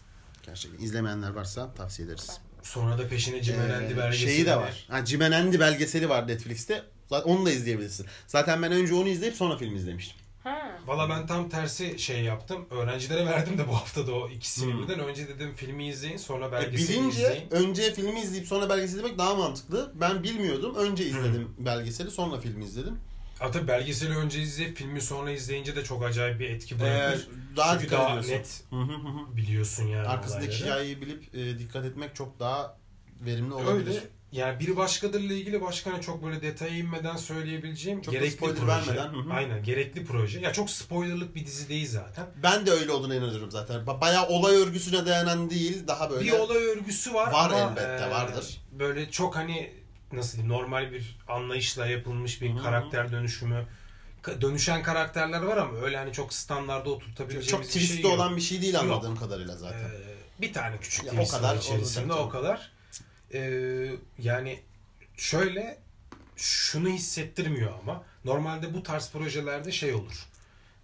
Gerçekten. İzlemeyenler varsa tavsiye ederiz. Sonra da peşine Jim Ee, Enendi belgeseli. Şeyi de var. Ha, Cimenendi belgeseli var Netflix'te. Zaten onu da izleyebilirsin. Zaten ben önce onu izleyip sonra film izlemiştim. Ha. Valla ben tam tersi şey yaptım. Öğrencilere verdim de bu hafta da o ikisini Hmm. birden. Önce dedim filmi izleyin sonra E, belgeseli bilince izleyin. önce filmi izleyip sonra belgeseli izlemek daha mantıklı. Ben bilmiyordum. Önce izledim belgeseli sonra filmi izledim. Hatta belgeseli önce izleyip filmi sonra izleyince de çok acayip bir etki Ee, bırakır. daha Çünkü daha ediyorsun. net biliyorsun yani Arkasındaki olayları. hikayeyi bilip e, dikkat etmek çok daha verimli olabilir. Öyle yani biri başkadırla ilgili başka hani çok böyle detaya inmeden söyleyebileceğim Çok gerekli spoiler proje. vermeden, hı hı. Aynen gerekli proje. Ya çok spoilerlık bir dizi değil zaten. Ben de öyle olduğuna inanıyorum zaten. Ba- Bayağı olay örgüsüne dayanan değil, daha böyle Bir olay örgüsü var, Var ama elbette, e, vardır. Böyle çok hani nasıl diyeyim normal bir anlayışla yapılmış bir Hı hı. karakter dönüşümü. Dönüşen karakterler var ama öyle hani çok standarda oturtabileceğimiz çok bir şey yok. olan bir şey değil Yok. anladığım kadarıyla zaten. Ee, bir tane küçük Ya o kadar içerisinde o kadar. Ee, yani şöyle şunu hissettirmiyor ama normalde bu tarz projelerde şey olur.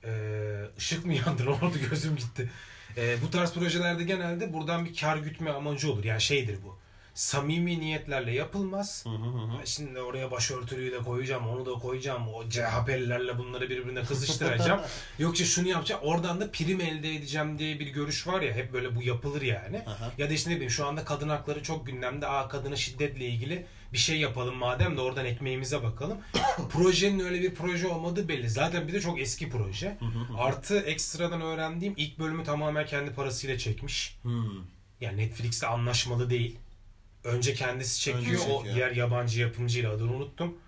Ee, ışık mı yandı ne oldu gözüm gitti. Ee, bu tarz projelerde genelde buradan bir kar gütme amacı olur. Yani şeydir bu. Samimi niyetlerle yapılmaz. Hı hı hı Şimdi oraya başörtülüyü de koyacağım, onu da koyacağım. O CHP'lilerle bunları birbirine kızıştıracağım. Yoksa şunu yapacağım, oradan da prim elde edeceğim diye bir görüş var ya. Hep böyle bu yapılır yani. Aha. Ya da işte ne bileyim şu anda kadın hakları çok gündemde. Aa kadına şiddetle ilgili bir şey yapalım madem de oradan ekmeğimize bakalım. Projenin öyle bir proje olmadığı belli. Zaten bir de çok eski proje. Artı ekstradan öğrendiğim ilk bölümü tamamen kendi parasıyla çekmiş. Yani Netflix'te anlaşmalı değil. Önce kendisi çekiyor. Önce O çekiyor. diğer yabancı yapımcıyla adını unuttum.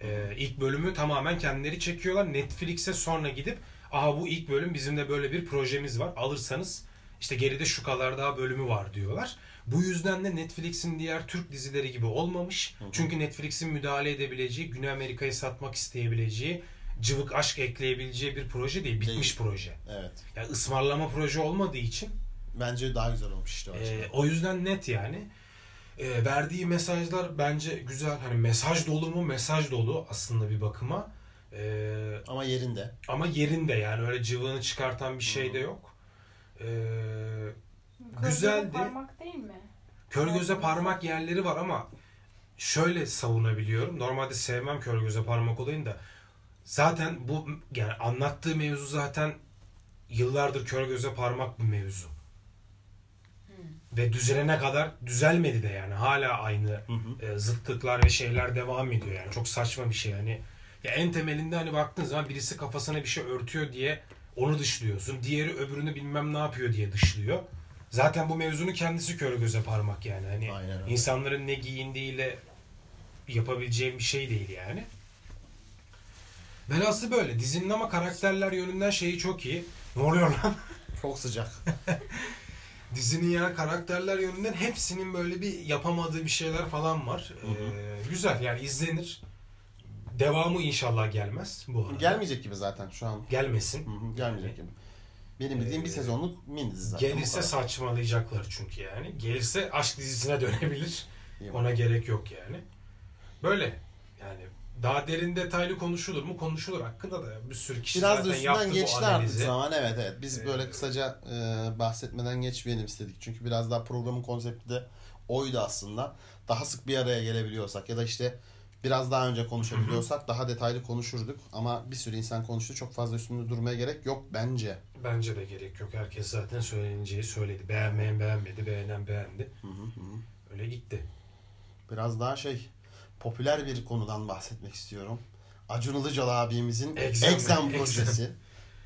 Ee, ilk bölümü tamamen kendileri çekiyorlar. Netflix'e sonra gidip aha bu ilk bölüm bizim de böyle bir projemiz var. Alırsanız işte geride şu kadar daha bölümü var diyorlar. Bu yüzden de Netflix'in diğer Türk dizileri gibi olmamış. Çünkü Netflix'in müdahale edebileceği, Güney Amerika'yı satmak isteyebileceği, cıvık aşk ekleyebileceği bir proje değil. Bitmiş proje. Evet. Yani ısmarlama proje olmadığı için Bence daha güzel olmuş işte o ee, o yüzden net yani. Ee, verdiği mesajlar bence güzel. Hani mesaj dolu mu? Mesaj dolu aslında bir bakıma. Ee, Ama yerinde. ama yerinde yani öyle cıvığını çıkartan bir şey de yok. Ee, Kör Güzeldi. göze parmak değil mi? kör göze parmak yerleri var ama şöyle savunabiliyorum. Normalde sevmem kör göze parmak olayını da. Zaten bu yani anlattığı mevzu zaten yıllardır kör göze parmak bir mevzu. Ve düzelene kadar düzelmedi de yani. Hala aynı Hı hı. e, zıtlıklar ve şeyler devam ediyor yani. Çok saçma bir şey yani. Ya en temelinde hani baktığın zaman birisi kafasına bir şey örtüyor diye onu dışlıyorsun. Diğeri öbürünü bilmem ne yapıyor diye dışlıyor. Zaten bu mevzunun kendisi kör göze parmak yani. Hani Aynen insanların ne giyindiğiyle yapabileceğim bir şey değil yani. Velhasıl böyle. Dizinin ama karakterler yönünden şeyi çok iyi. Ne oluyor lan? Çok sıcak. Dizinin ya karakterler yönünden hepsinin böyle bir yapamadığı bir şeyler falan var. Ee, güzel yani izlenir. Devamı inşallah gelmez bu arada. Gelmeyecek gibi zaten şu an. Gelmesin. Hı hı, Gelmeyecek gibi. Benim bildiğim bir Ee, sezonluk mini dizi zaten. Gelirse saçmalayacaklar çünkü yani. Gelirse aşk dizisine dönebilir. İyi Ona gerek yok yani. Böyle yani daha derin detaylı konuşulur mu? Konuşulur. Hakkında da bir sürü kişi Biraz zaten üstünden yaptı bu geçti artık analizi. zaman. Evet evet. Biz Ee, böyle kısaca e, bahsetmeden geçmeyelim istedik. Çünkü biraz daha programın konsepti de oydu aslında. Daha sık bir araya gelebiliyorsak ya da işte biraz daha önce konuşabiliyorsak daha detaylı konuşurduk. Ama bir sürü insan konuştu. Çok fazla üstünde durmaya gerek yok bence. Bence de gerek yok. Herkes zaten söyleneceği söyledi. Beğenmeyen beğenmedi, beğenen beğendi. Hı hı hı. Öyle gitti. Biraz daha şey popüler bir konudan bahsetmek istiyorum. Acun Ilıcalı abimizin Exam. Projesi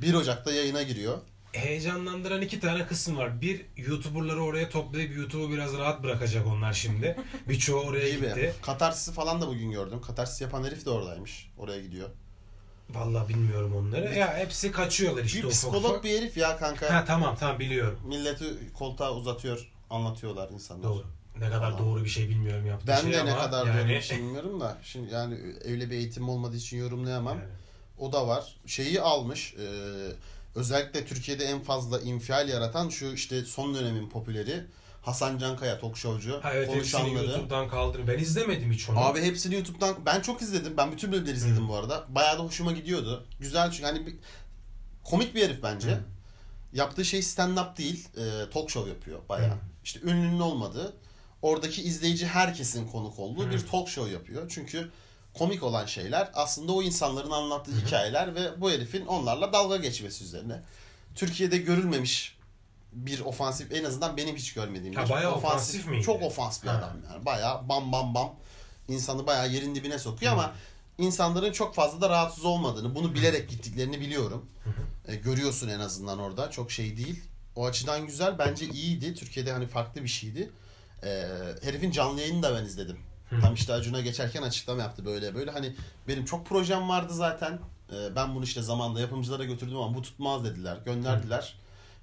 1 Ocak'ta yayına giriyor. Heyecanlandıran iki tane kısım var. Bir, YouTuber'ları oraya toplayıp YouTube'u biraz rahat bırakacak onlar şimdi. Birçoğu oraya Gibi. gitti. Katarsis'i falan da bugün gördüm. Katarsis yapan herif de oradaymış. Oraya gidiyor. Vallahi bilmiyorum onları. Ya hepsi kaçıyorlar işte bir psikolog ufak. bir herif ya kanka. Ha tamam tamam biliyorum. Milleti koltuğa uzatıyor, anlatıyorlar insanlar. Doğru. Ne kadar Tamam. doğru bir şey bilmiyorum yaptığı Ben şey de ne kadar yani... doğru bir şey bilmiyorum da. Şimdi yani öyle bir eğitim olmadığı için yorumlayamam. Yani. O da var. Şeyi almış. e, özellikle Türkiye'de en fazla infial yaratan şu işte son dönemin popüleri Hasan Cankaya talk showcu. Ha evet hepsini. YouTube'dan kaldırın. Ben izlemedim hiç onu. Abi hepsini YouTube'dan ben çok izledim. Ben bütün bölümleri izledim bu arada. Bayağı da hoşuma gidiyordu. Güzel çünkü hani bir, komik bir herif bence. Hı. Yaptığı şey stand up değil, e, talk show yapıyor bayağı. Hı. İşte ünlünün olmadığı, oradaki izleyici herkesin konuk olduğu Hı. bir talk show yapıyor. Çünkü komik olan şeyler aslında o insanların anlattığı hikayeler ve bu herifin onlarla dalga geçmesi üzerine. Türkiye'de görülmemiş bir ofansif en azından benim hiç görmediğim Ha, bir bayağı ofansif miydi? Çok ofansif bir Ha. adam yani. Bayağı bam bam bam insanı bayağı yerin dibine sokuyor Hı. ama insanların çok fazla da rahatsız olmadığını, bunu bilerek gittiklerini biliyorum. E, görüyorsun en azından orada. Çok şey değil. O açıdan güzel. Bence iyiydi. Türkiye'de hani farklı bir şeydi. E, herifin canlı yayını da ben izledim. Tam işte Acun'a geçerken açıklama yaptı böyle böyle. Hani benim çok projem vardı zaten. E, ben bunu işte zamanda yapımcılara götürdüm ama bu tutmaz dediler. Gönderdiler.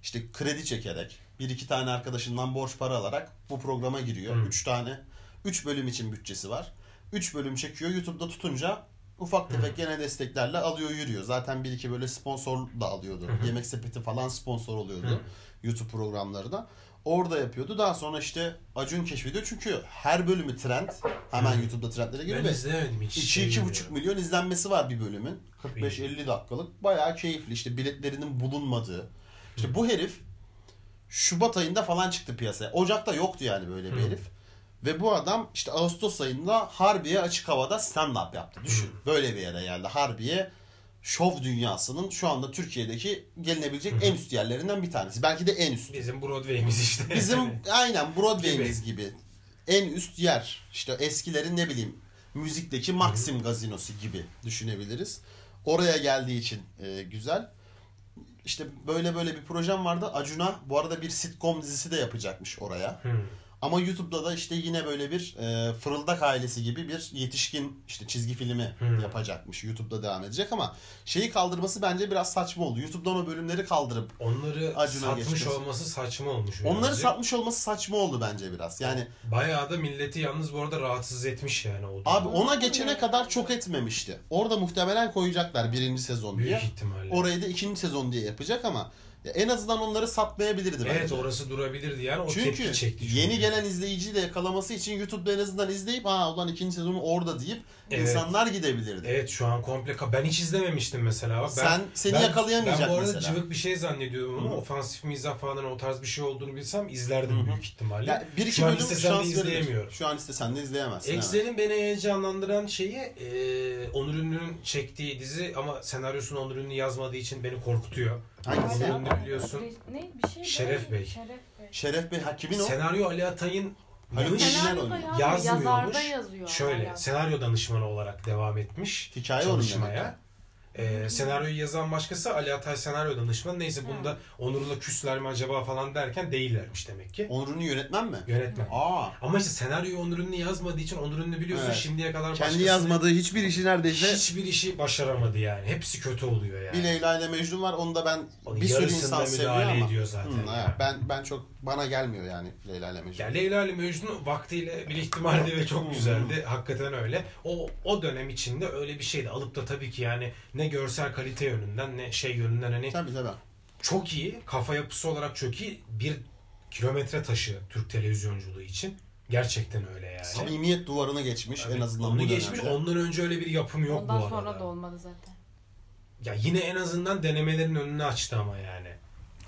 İşte kredi çekerek bir iki tane arkadaşından borç para alarak bu programa giriyor. Hı. Üç tane. Üç bölüm için bütçesi var. Üç bölüm çekiyor. YouTube'da tutunca ufak tefek gene desteklerle alıyor yürüyor. Zaten bir iki böyle sponsor da alıyordu. Hı hı. Yemek sepeti falan sponsor oluyordu. Hı. YouTube programları da. Orada yapıyordu. Daha sonra işte Acun keşfediyor. Çünkü her bölümü trend. Hemen. YouTube'da trendlere giriyor. Ben izlemedim hiç. 2 şey iki bilmiyorum. buçuk milyon izlenmesi var bir bölümün. 45-50 dakikalık. Bayağı keyifli. İşte biletlerinin bulunmadığı. İşte bu herif Şubat ayında falan çıktı piyasaya. Ocak'ta yoktu yani böyle bir herif. Ve bu adam işte Ağustos ayında Harbiye açık havada stand-up yaptı. Düşün. Böyle bir yere geldi. Harbiye şov dünyasının şu anda Türkiye'deki gelinebilecek en üst yerlerinden bir tanesi. Belki de en üst. Bizim Broadway'imiz işte. Bizim aynen Broadway'imiz gibi. En üst yer. İşte eskilerin ne bileyim müzikteki Maxim gazinosu gibi düşünebiliriz. Oraya geldiği için e, güzel. İşte böyle böyle bir projem vardı. Acun'a bu arada bir sitcom dizisi de yapacakmış oraya. Hı. Ama YouTube'da da işte yine böyle bir e, Fırıldak ailesi gibi bir yetişkin işte çizgi filmi Hmm. yapacakmış. YouTube'da devam edecek ama şeyi kaldırması bence biraz saçma oldu. YouTube'dan o bölümleri kaldırıp Onları Acun'a satmış geçmesi. olması saçma olmuş. onları birazcık. satmış olması saçma oldu bence biraz. Yani Bayağı da milleti yalnız bu arada rahatsız etmiş yani o. Abi ona geçene kadar çok etmemişti. Orada muhtemelen koyacaklar birinci sezon Büyük diye. ihtimalle. Orayı da ikinci sezon diye yapacak ama ya en azından onları satmayabilirdi Evet bence. orası durabilirdi yani o Çünkü tepki çekti. çünkü. yeni gelen izleyiciyi de yakalaması için YouTube'da en azından izleyip ha ulan ikinci sezonu orada deyip Evet. insanlar gidebilirdi. Evet şu an komple ben hiç izlememiştim mesela. Bak, Ben, Sen seni ben, yakalayamayacak Ben bu arada mesela. cıvık bir şey zannediyordum ama Hı. ofansif mizah falan o tarz bir şey olduğunu bilsem izlerdim Hı büyük ihtimalle. Ya bir iki Şu an bölüm istesem de izleyemiyorum. Şu an istesen de izleyemezsin. Excel'in beni heyecanlandıran şeyi e, Onur Ünlü'nün çektiği dizi ama senaryosunu Onur Ünlü yazmadığı için beni korkutuyor. Hangisi? Onur Ünlü biliyorsun. Ne bir şey Şeref Bey. Şeref Bey. Şeref Bey ha kimin o? Senaryo Ali Atay'ın Haluk Senaryoda oynuyor. yazmıyor, Yazmıyormuş. Yazarda yazıyor. Şöyle senaryo danışmanı olarak devam etmiş Hikaye çalışmaya. Ee, senaryoyu yazan başkası Ali Atay senaryo danışmanı. Neyse bunda Onur'la küsler mi acaba falan derken değillermiş demek ki. Onur Ünlü yönetmen mi? Yönetmen. Aa. Ama işte senaryoyu Onur Ünlü yazmadığı için Onur Ünlü biliyorsun Evet. şimdiye kadar Kendi yazmadığı hiçbir işi neredeyse hiçbir işi başaramadı yani. Hepsi kötü oluyor yani. Bir Leyla ile Mecnun var. Onu da ben Onun bir sürü insan seviyor müdahale ama. ediyor zaten Hı, yani. evet. ben ben çok bana gelmiyor yani Leyla ile Mecnun. Ya Leyla ile Mecnun vaktiyle bir ihtimaldi ve çok güzeldi. Hakikaten öyle. O o dönem içinde öyle bir şeydi. Alıp da tabii ki yani ne görsel kalite yönünden ne şey yönünden hani Tabii tabii. çok iyi. Kafa yapısı olarak çok iyi. Bir kilometre taşı Türk televizyonculuğu için. Gerçekten öyle yani. Samimiyet duvarını geçmiş Tabii, en azından onu bu geçmiş. dönemde. Ondan önce öyle bir yapım yok Ondan bu arada. sonra da olmadı zaten. Ya yine en azından denemelerin önünü açtı ama yani.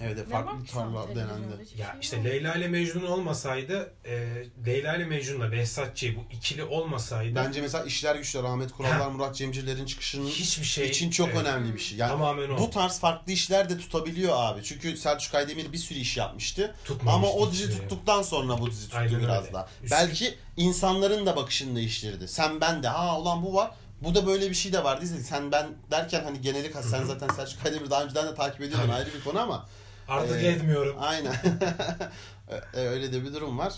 Evet farklı tarla denendi. Ya şey işte. Leyla ile Mecnun olmasaydı, e, Leyla ile Mecnun'la Behzatçı bu ikili olmasaydı Bence mesela işler güçler Ahmet Kurallar, Murat Cemcirler'in çıkışının hiçbir şey için çok evet, önemli bir şey. Yani Tamamen o. bu tarz farklı işler de tutabiliyor abi. Çünkü Selçuk Aydemir bir sürü iş yapmıştı. tutmamıştı Ama o dizi şey. tuttuktan sonra bu dizi tuttu Aynen biraz öyle. daha. Belki insanların da bakışını değiştirdi. Sen ben de ha ulan bu var. Bu da böyle bir şey de var dizi. Sen ben derken hani geneli. Sen zaten Selçuk Aydemir'i daha önceden de takip ediyordun ayrı bir konu ama. Artık Ee, etmiyorum. Aynen. E, Öyle de bir durum var.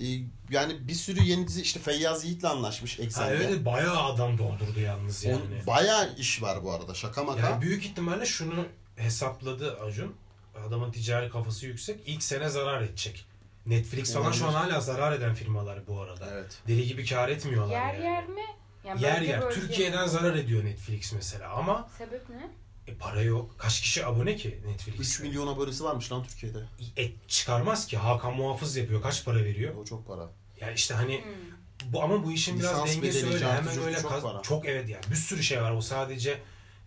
E, Yani bir sürü yeni dizi işte Feyyaz Yiğit'le anlaşmış Ha, Eksen'de. evet bayağı adam doldurdu yalnız yani. On- bayağı iş var bu arada şaka maka. Yani büyük ihtimalle şunu hesapladı Acun. Adamın ticari kafası yüksek. İlk sene zarar edecek. Netflix falan şu an hala zarar eden firmalar bu arada. Evet. Deli gibi kar etmiyorlar Yer yani. yer mi? Yani yer yer. Türkiye'den mi? zarar ediyor Netflix mesela ama Sebep ne? E, para yok. Kaç kişi abone ki 3 Netflix'e? milyon abonesi varmış lan Türkiye'de. E, çıkarmaz ki. Hakan Muhafız yapıyor. Kaç para veriyor? O çok para. Yani işte hani Hmm. bu ama bu işin biraz Lisans dengesi bedeli, öyle. Hemen öyle çok kaz- para. çok evet yani bir sürü şey var. O sadece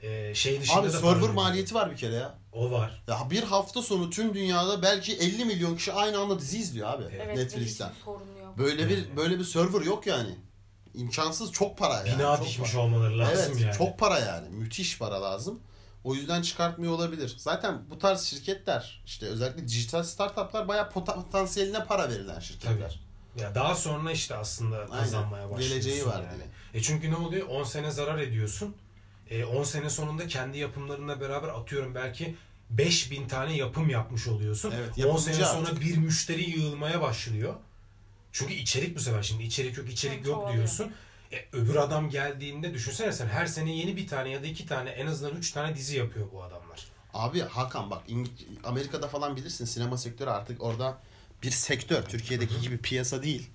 e, şey dışında Abi da server maliyeti var bir kere ya. O var. Ya bir hafta sonu tüm dünyada belki 50 milyon kişi aynı anda dizi izliyor abi Evet, Netflix'ten. yok. Böyle bir Evet. böyle bir server yok yani. imkansız çok para yani. Bina çok dikmiş para. olmaları lazım evet, yani. çok para yani. Müthiş para lazım. O yüzden çıkartmıyor olabilir. Zaten bu tarz şirketler işte özellikle dijital startuplar bayağı potansiyeline para verilen şirketler. Ya daha sonra işte aslında kazanmaya başlıyorsun. Geleceği var yani. diye. E çünkü ne oluyor? 10 sene zarar ediyorsun. E 10 sene sonunda kendi yapımlarınla beraber atıyorum belki 5000 tane yapım yapmış oluyorsun. Evet, 10 yapımcı sene sonra artık. bir müşteri yığılmaya başlıyor. Çünkü içerik bu sefer şimdi içerik yok içerik Evet, yok çoğalıyor. diyorsun. E, öbür adam geldiğinde düşünsene sen her sene yeni bir tane ya da iki tane en azından üç tane dizi yapıyor bu adamlar. Abi Hakan bak İng- Amerika'da falan bilirsin sinema sektörü artık orada bir sektör. Türkiye'deki gibi piyasa değil.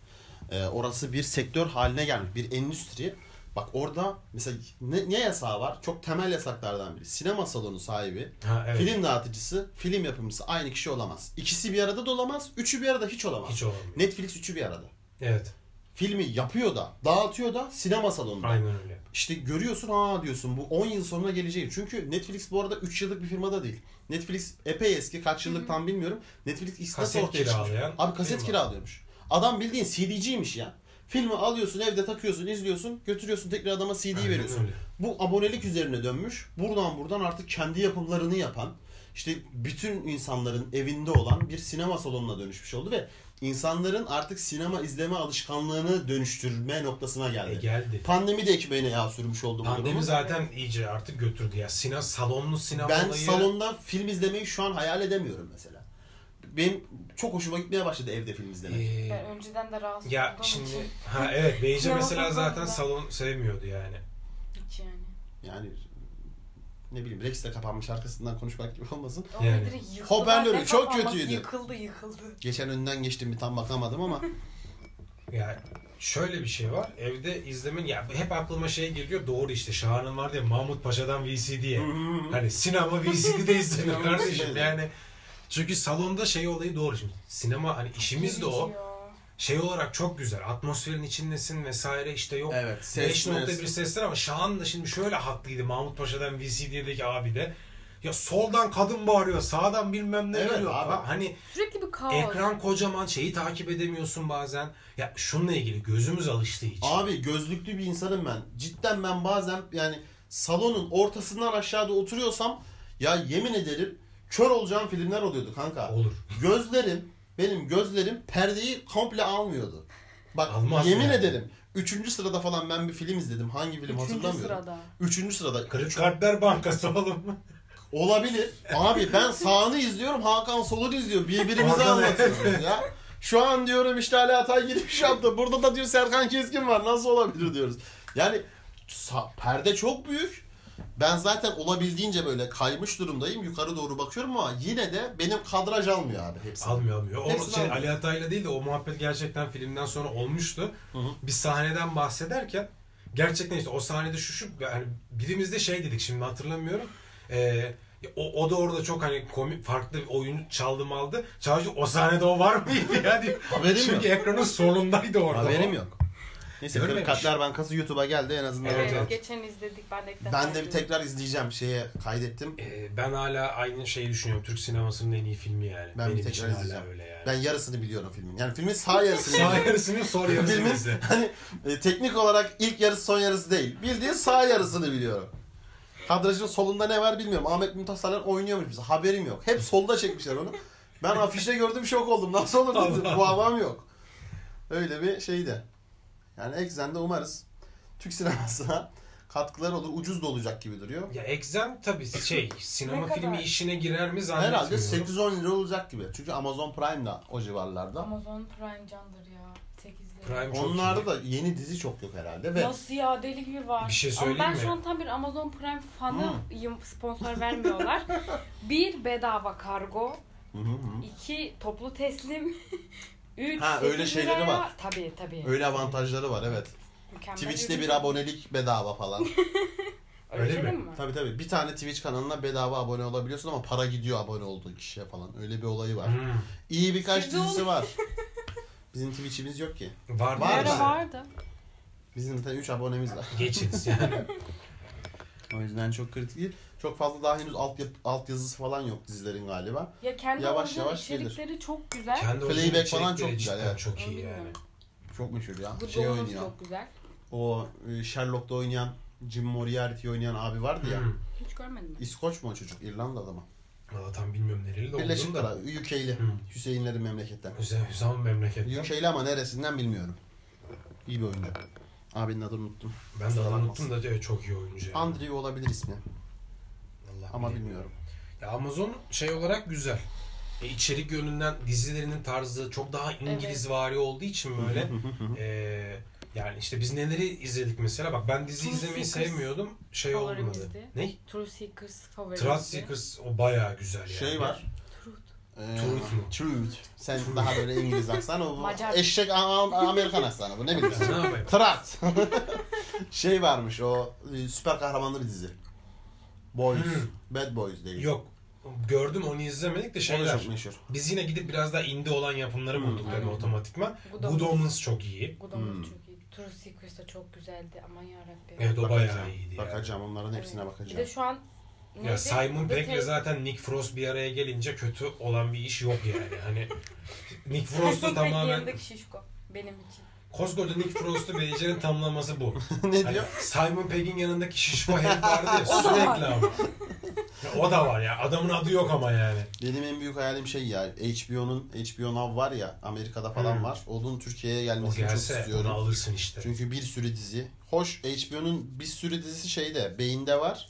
Ee, orası bir sektör haline gelmiş. Bir endüstri. Bak orada mesela ne, ne yasağı var? Çok temel yasaklardan biri. Sinema salonu sahibi, Ha evet. film dağıtıcısı, film yapımcısı aynı kişi olamaz. İkisi bir arada da olamaz. Üçü bir arada hiç olamaz. Hiç olamıyor. Netflix üçü bir arada. Evet. Filmi yapıyor da, dağıtıyor da sinema salonunda. Aynen öyle. İşte görüyorsun aa diyorsun bu 10 yıl sonra geleceği. Çünkü Netflix bu arada 3 yıllık bir firmada değil. Netflix epey eski kaç yıllık tam bilmiyorum. Netflix nasıl Kaset ortaya çıkmış? kiralayan Abi kaset kiralıyormuş. Adam bildiğin CD'ciymiş ya. Filmi alıyorsun evde takıyorsun izliyorsun götürüyorsun tekrar adama CD'yi veriyorsun. öyle. Bu abonelik üzerine dönmüş. Buradan buradan artık kendi yapımlarını yapan işte bütün insanların evinde olan bir sinema salonuna dönüşmüş oldu ve insanların artık sinema izleme alışkanlığını dönüştürme noktasına geldi. E geldi. Pandemi de ekmeğine yağ sürmüş oldu bu Pandemi durumu. zaten iyice artık götürdü ya. Sina, salonlu sinema Ben olayı. salonda film izlemeyi şu an hayal edemiyorum mesela. Benim çok hoşuma gitmeye başladı evde film izlemek. Ee, Ben önceden de rahatsız ya olduğum şimdi için ha evet Beyce mesela zaten salon sevmiyordu yani. hiç yani. Yani ne bileyim Rex de kapanmış arkasından konuşmak gibi olmasın. O Yani. Hoparlörü Ne çok kapanması? kötüydü. Yıkıldı yıkıldı. Geçen önünden geçtim bir tam bakamadım ama Yani şöyle bir şey var. Evde izlemen ya hep aklıma şey geliyor. Doğru işte Şahan'ın vardı ya Mahmut Paşa'dan VCD'ye. Hani sinema VCD'de izlenir kardeşim. VCD. Yani çünkü salonda şey olayı doğru şimdi. Sinema hani işimiz de o. Şey olarak çok güzel. Atmosferin içindesin vesaire işte yok. evet 5.1 sesler ama Şahan da şimdi şöyle haklıydı Mahmut Paşa'dan VCD'deki abi de. Ya soldan kadın bağırıyor, sağdan bilmem ne Evet geliyor. abi. Ha, Hani Sürekli bir kaos. ekran kocaman, şeyi takip edemiyorsun bazen. Ya şununla ilgili gözümüz alıştığı için. Abi gözlüklü bir insanım ben. Cidden ben bazen yani salonun ortasından aşağıda oturuyorsam ya yemin ederim kör olacağım filmler oluyordu kanka. Olur. Gözlerim benim gözlerim perdeyi komple almıyordu. Bak Almaz yemin yani. ederim. Üçüncü sırada falan ben bir film izledim. Hangi film Üçüncü hatırlamıyorum. sırada. Üçüncü sırada. Kırık Kalpler Bankası oğlum. Olabilir. Abi ben sağını izliyorum, Hakan solunu izliyor. Birbirimize anlatıyoruz ya. Şu an diyorum işte Ali Atay giriş yaptı. Burada da diyor Serkan Keskin var. Nasıl olabilir diyoruz. Yani sa- perde çok büyük. Ben zaten olabildiğince böyle kaymış durumdayım. Yukarı doğru bakıyorum ama yine de benim kadraj almıyor abi hepsi. Almıyor almıyor. O Hepsini şey, almıyor. Ali Atay'la değil de o muhabbet gerçekten filmden sonra olmuştu. Hı hı. Bir sahneden bahsederken gerçekten işte o sahnede şu şu yani birimizde şey dedik şimdi hatırlamıyorum. Ee, o, o da orada çok hani komik farklı bir oyun çaldım aldı. Çaldı o sahnede o var mıydı yani? Haberim Çünkü yok. ekranın solundaydı orada. Haberim o. yok. Neyse Görmemiş. Kalpler Bankası YouTube'a geldi en azından. Evet, Evet, geçen izledik. Ben de ilk Ben de bir tekrar izleyeceğim. Şeye kaydettim. Ee, ben hala aynı şeyi düşünüyorum. Türk sinemasının en iyi filmi yani. Ben bir Benim tekrar için hala izleyeceğim. öyle yani. Ben yarısını biliyorum filmin. Yani filmin sağ yarısını Sağ yarısını sol yarısını Filmin izle. hani e, teknik olarak ilk yarısı son yarısı değil. Bildiğin sağ yarısını biliyorum. Kadrajın solunda ne var bilmiyorum. Ahmet Mümtaz Taylan oynuyormuş bize. Haberim yok. Hep solda çekmişler onu. Ben afişte gördüm şok oldum. Nasıl olur dedim. Bu adam yok. Öyle bir şeydi. Yani Exxen'de umarız Türk sinemasına katkılar olur. Ucuz da olacak gibi duruyor. Ya Exam tabii şey sinema Ne filmi işine girer mi Herhalde zannetmiyorum. 8-10 lira olacak gibi. Çünkü Amazon Prime da o civarlarda. Amazon Prime candır ya. 8 lira. Prime çok Onlarda iyi. da yeni dizi çok yok herhalde. Ve Nasıl ya deli gibi var. Bir şey Ama söyleyeyim ben mi? şu an tam bir Amazon Prime fanıyım. Sponsor vermiyorlar. bir bedava kargo. Hı hı hı. iki toplu teslim. Üç Ha, öyle şeyleri var. Tabii tabii. öyle avantajları var evet. Mükemmel Twitch'te bir abonelik bedava falan. Öyle, Öyle şey mi? mi? tabii tabii. Bir tane Twitch kanalına bedava abone olabiliyorsun ama para gidiyor abone olduğu kişiye falan. Öyle bir olayı var. Hmm. İyi birkaç Sizde dizisi ol- var. Bizim Twitch'imiz yok ki. Var Bir Var ara değil mi? vardı. Bizim zaten 3 abonemiz var. Geçiniz yani. O yüzden çok kritik değil. Çok fazla daha henüz alt, alt yazısı falan yok dizilerin galiba. Ya kendi Yavaş yavaş gelir. içerikleri çok güzel. Kendi Playback falan çok güzel, evet. Çok iyi Onu yani. Çok meşhur ya. Bu Şey oynuyor. çok güzel. O e, Sherlock'ta oynayan Jim Moriarty oynayan abi vardı ya. Hmm. Hiç görmedim ben. İskoç mu o çocuk? İrlanda'da mı? Valla tam bilmiyorum nereli de Birleşik da. UK'li. Hmm. Hüseyinlerin memleketten. Hüsam, Hüsam memleket. UK'li ama neresinden bilmiyorum. İyi bir oyuncu. Abinin adını unuttum. Ben de adını unuttum da evet, çok iyi oyuncu. Yani. Andrew olabilir ismi. Vallahi Ama bilmiyorum. bilmiyorum. Ya Amazon şey olarak güzel. E, içerik yönünden dizilerinin tarzı çok daha İngiliz vari olduğu için böyle e, yani işte biz neleri izledik mesela bak ben dizi True izlemeyi Seekers sevmiyordum şey olmadı. Ne? True Seekers favorimizdi. Truth Seekers o bayağı güzel yani. Şey var. Truth. Truth mu? Truth. Sen daha böyle İngiliz aksanı o Macar. eşek Am- Amerikan aksanı bu ne bileyim. Trat. şey varmış o e, süper kahramanlı bir dizi. Boys. Hmm. Bad Boys değil. Yok. Gördüm onu izlemedik de şeyler. çok meşhur. Biz yine gidip biraz daha indie olan yapımları bulduk Hmm. tabii Aynen. otomatikman. Good Omens. Çok iyi. Good Omens Hmm. çok iyi. True Seekers da çok güzeldi. Aman yarabbim. Evet o bayağı iyiydi yani. Bakacağım onların hepsine Evet. Bir bakacağım. de şu an Ya neydi? Simon The Pegg'le zaten Nick Frost bir araya gelince kötü olan bir iş yok yani. Hani Nick Frost'u Simon tamamen yanındaki şişko. Benim için. koskoca Nick Frost'u beğeneceğinin tamlaması bu. ne Hani diyor? Simon Pegg'in yanındaki şişko herif vardı ya O da sürekli var. ama. Ya o da var ya. Adamın adı yok ama yani. Benim en büyük hayalim şey ya HBO'nun HBO Now var ya Amerika'da falan Hmm. var. Onun Türkiye'ye gelmesini çok gelse istiyorum. onu alırsın işte. Çünkü bir sürü dizi. Hoş HBO'nun bir sürü dizisi şeyde beyinde var.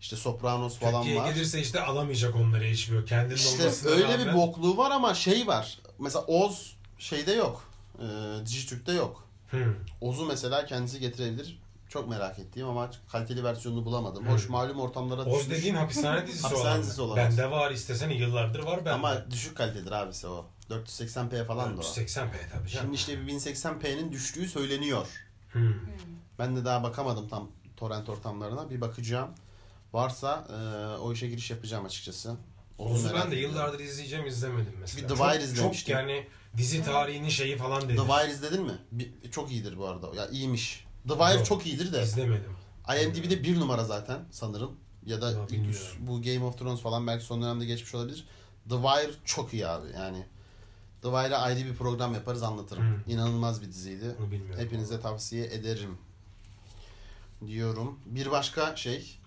İşte Sopranos falan Türkiye'ye var. gelirse işte alamayacak onları HBO. Kendinin İşte olmasına öyle rağmen. bir bokluğu var ama şey var. Mesela Oz şeyde yok. Ee, Dijitürk'te yok. Hmm. Oz'u mesela kendisi getirebilir. Çok merak ettiğim ama kaliteli versiyonunu bulamadım. Hmm. Hoş malum ortamlara Oz düşmüş. dediğin hapishane dizisi Hapishane olan. dizisi olan. Bende var istesene yıllardır var bende. Ama düşük kalitedir abisi o. 480p falan da o. 480p tabii canım. Şimdi işte bir 1080p'nin düştüğü söyleniyor. Hmm. Ben de daha bakamadım tam torrent ortamlarına. Bir bakacağım. Varsa e, o işe giriş yapacağım açıkçası. Oz'u ben de yıllardır izleyeceğim izlemedim mesela. Bir The çok, Wire Çok izlemiştim. yani dizi tarihinin şeyi falan dedi. The Wire izledin mi? Bir, çok iyidir bu arada. Ya iyiymiş. The Wire Yok. çok iyidir de. İzlemedim. IMDb'de bir numara zaten sanırım. Ya da ilk bu Game of Thrones falan belki son dönemde geçmiş olabilir. The Wire çok iyi abi yani. The Wire'a ayrı bir program yaparız anlatırım. Hmm. İnanılmaz bir diziydi. Bilmiyorum. Hepinize tavsiye ederim. Diyorum. Bir başka şey.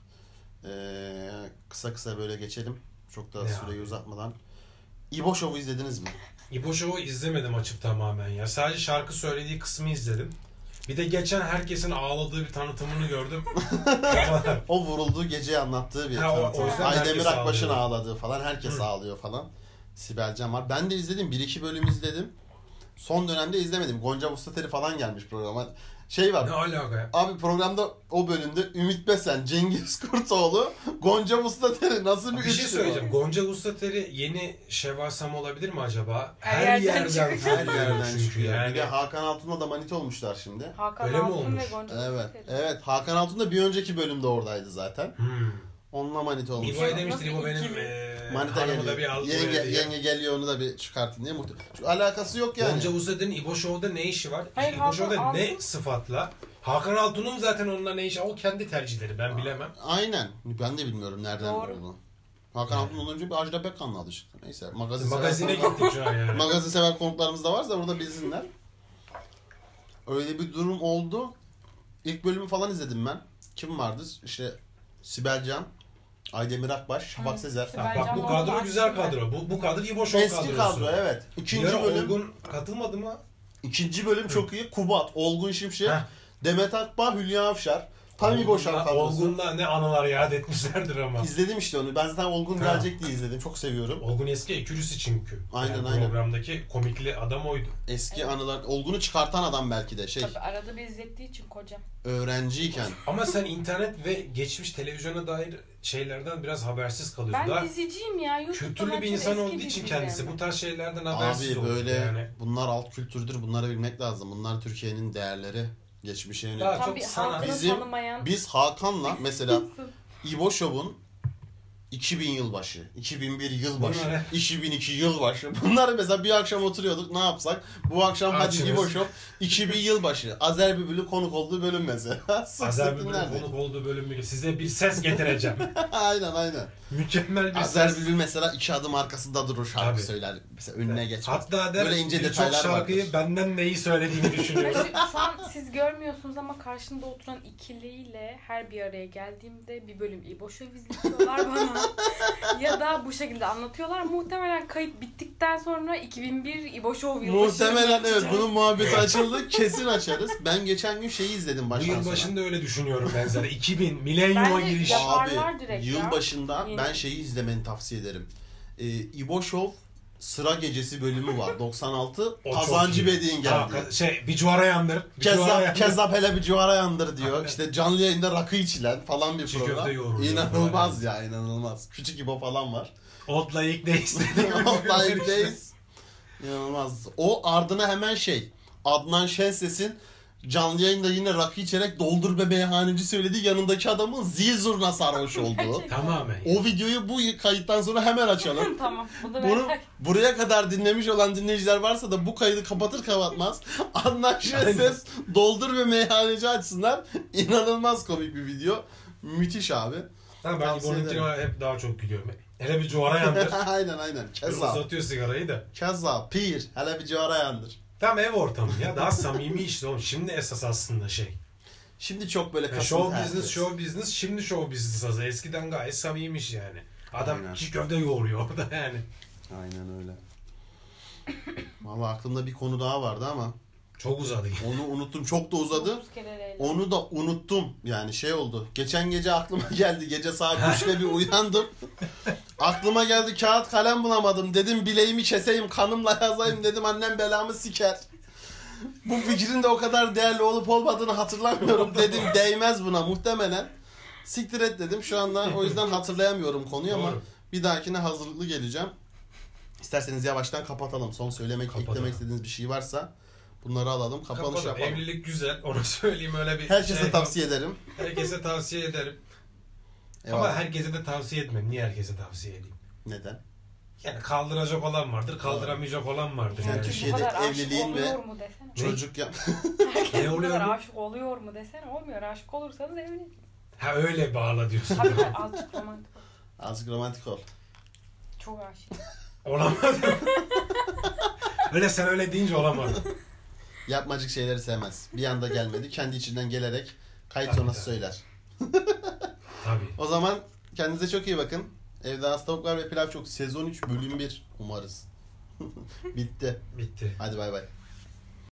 Ee, kısa kısa böyle geçelim. Çok da Ne süreyi abi? uzatmadan. İbo Show'u izlediniz mi? İbo Show'u izlemedim açıp tamamen ya. Sadece şarkı söylediği kısmı izledim. Bir de geçen herkesin ağladığı bir tanıtımını gördüm. O vurulduğu geceyi anlattığı bir Ha, o- tanıtım. o yüzden Aydemir Akbaş'ın ağlıyor. ağladığı falan. Herkes Hı. ağlıyor falan. Sibel Can var. Ben de izledim. Bir iki bölüm izledim. Son dönemde izlemedim. Gonca Mustateri falan gelmiş programa. Şey var. ne alaka ya? Abi programda o bölümde Ümit Besen, Cengiz Kurtoğlu, Gonca Mustateri nasıl bir, Bir şey söyleyeceğim. bu? Gonca Ustateri yeni Şevval Sam olabilir mi acaba? Her Her, yerden yerden, çıkıyor. her yerden çünkü yani. Bir de Hakan Altun'la da manita olmuşlar şimdi. Hakan Öyle mi Altun ve olmuş? Gonca Evet. Mustafa. Evet. Hakan Altun da bir önceki bölümde oradaydı zaten. Hmm. Onunla manita olmuş. İbo'ya demiştir İbo benim ikili? Manita hanımı da geliyor. bir al yenge, buraya diye. yenge geliyor onu da bir çıkartın diye. muhte- Çünkü alakası yok yani. Gonca Ustat'ın İbo Show'da ne işi var? Hayır, İbo Hakan Show'da ne Altun- sıfatla? Hakan Altun'un zaten onunla ne işi? O kendi tercihleri ben bilemem. Aynen. Ben de bilmiyorum nereden Doğru. olduğunu. Hakan Altun ondan önce bir Ajda Pekkan'la çıktı. Neyse. Magazin Magazine sever, gittik şu an yani. magazin sever konuklarımız da varsa burada bilsinler. Öyle bir durum oldu. İlk bölümü falan izledim ben. Kim vardı? İşte Sibel Can, Aydemir Akbaş, Şafak Hı, Sezer. Bak bu kadro güzel kadro. Bu, bu kadro Show Eski kadrosu. kadro evet. İkinci ara bölüm Olgun katılmadı mı? ikinci bölüm çok iyi. Kubat, Olgun Şimşek, Heh. Demet Akbağ, Hülya Avşar. Tam İbo Olgun'la- Show kadrosu. Olgun'la ne anılar yad etmişlerdir ama. İzledim işte onu. Ben zaten Olgun Ha. gelecek diye izledim. Çok seviyorum. Olgun eski ekürüsü çünkü. Aynen, Yani aynen. Programdaki komikli adam oydu. Eski Evet. anılar. Olgun'u çıkartan adam belki de şey Tabii arada bir izlettiği için kocam. öğrenciyken. Ama sen internet ve geçmiş televizyona dair şeylerden biraz habersiz kalıyorsun. Ben Daha diziciyim ya. YouTube'dan kültürlü bir insan olduğu için kendisi bu tarz şeylerden habersiz Abi böyle yani. bunlar alt kültürdür. Bunları bilmek lazım. Bunlar Türkiye'nin değerleri. Geçmişe yönelik. Daha Tam çok bir sana- halkını Bizim- tanımayan Biz Hakan'la mesela İbo Show'un 2000 yılbaşı, 2001 yılbaşı, Bunlar 2002 yılbaşı. Bunları mesela bir akşam oturuyorduk ne yapsak? Bu akşam. İbo Show 2000 yılbaşı. Azer Bülbül'ün konuk olduğu bölüm mesela. Azer Bülbül'ün konuk olduğu bölümü size bir ses getireceğim. aynen aynen. Mükemmel bir Azer ses. Bülbül mesela iki adım arkasında durur şarkı Tabii. söyler. Mesela önüne geçmez. Hatta der Böyle ince detaylar şarkıyı vardır. benden neyi söylediğini düşünüyorum. Şu an siz görmüyorsunuz ama karşında oturan ikiliyle her bir araya geldiğimde bir bölüm İboşov izletiyorlar bana. Ya da bu şekilde anlatıyorlar. Muhtemelen kayıt bittikten sonra 2001 İboşov yılbaşı. Muhtemelen evet bunun muhabbeti açıldı. Kesin açarız. Ben geçen gün şeyi izledim baştan yıl sona. başında öyle düşünüyorum ben zaten. 2000 milenyuma giriş. Abi yıl başında ben şeyi izlemeni tavsiye ederim. Ee, İbo Show Sıra Gecesi bölümü var. 96. O Kazancı. Bedi'nin Ha, geldi. ka- şey bir cuvara yandır. Bir cuvara Kezzap, yandır. kezzap hele bir civara yandır diyor. Aynen. İşte canlı yayında rakı içilen falan bir Çiğ program. İnanılmaz ya inanılmaz. Küçük İbo falan var. Like Days dedi. Live Days. İnanılmaz. O ardına hemen şey. Adnan Şenses'in canlı yayında yine rakı içerek doldur be meyhaneci söylediği yanındaki adamın zil zurna sarhoş olduğu. Gerçekten. Tamamen. o videoyu bu kayıttan sonra hemen açalım. tamam. Bu da Bunu merak. buraya kadar dinlemiş olan dinleyiciler varsa da bu kaydı kapatır kapatmaz Şenses doldur ve meyhaneci açsınlar. İnanılmaz komik bir video. Müthiş abi. Ha, ben İbo'nunkine hep daha çok gülüyorum. Hele bir cuvara yandır. aynen aynen. Keza. Uzatıyor sigarayı da. Keza. Pir. Hele bir civara yandır. Tam ev ortamı ya. Daha samimi işte oğlum. Şimdi esas aslında şey. Şimdi çok böyle Ya kasıntı show herkes. business, show business. Şimdi show business aslında. Eskiden gayet samimiymiş yani. Adam Aynen. yoğuruyor orada yani. Aynen öyle. Valla aklımda bir konu daha vardı ama Çok uzadı. onu unuttum. Çok da uzadı. Onu da unuttum. Yani şey oldu. Geçen gece aklıma geldi. Gece saat 3'te bir uyandım. aklıma geldi kağıt kalem bulamadım. Dedim bileğimi keseyim kanımla yazayım dedim annem belamı siker. Bu fikrin de o kadar değerli olup olmadığını hatırlamıyorum dedim. Değmez buna muhtemelen. Siktir et dedim. Şu anda o yüzden hatırlayamıyorum konuyu ama Doğru. bir dahakine hazırlıklı geleceğim. İsterseniz yavaştan kapatalım. Son söylemek, Kapatalım. eklemek istediğiniz bir şey varsa bunları alalım. Kapanış Kapalı. yapalım. Evlilik güzel. Onu söyleyeyim öyle bir Herkese şey. tavsiye ederim. Herkese tavsiye ederim. Eyvallah. Ama herkese de tavsiye etmem. Niye herkese tavsiye edeyim? Neden? Yani kaldıracak olan vardır, kaldıramayacak olan vardır. Yani Yani. Türkiye'de evliliğin ve- oluyor mu desene. Çocuk yap. Herkes Ne oluyor kadar aşık oluyor mu desene. Olmuyor. Aşık olursanız evlenin. Ha öyle bağla diyorsun. Tabii azıcık romantik ol. Azıcık romantik ol. Çok aşık. Olamadı. öyle sen öyle deyince olamadı. Yapmacık şeyleri sevmez. Bir anda gelmedi. Kendi içinden gelerek kayıt Tabii, sonrası tabii. söyler. Tabii. O zaman kendinize çok iyi bakın. Evde tavuklar ve pilav çok. Sezon 3 bölüm 1 umarız. Bitti. Bitti. Hadi bay bay.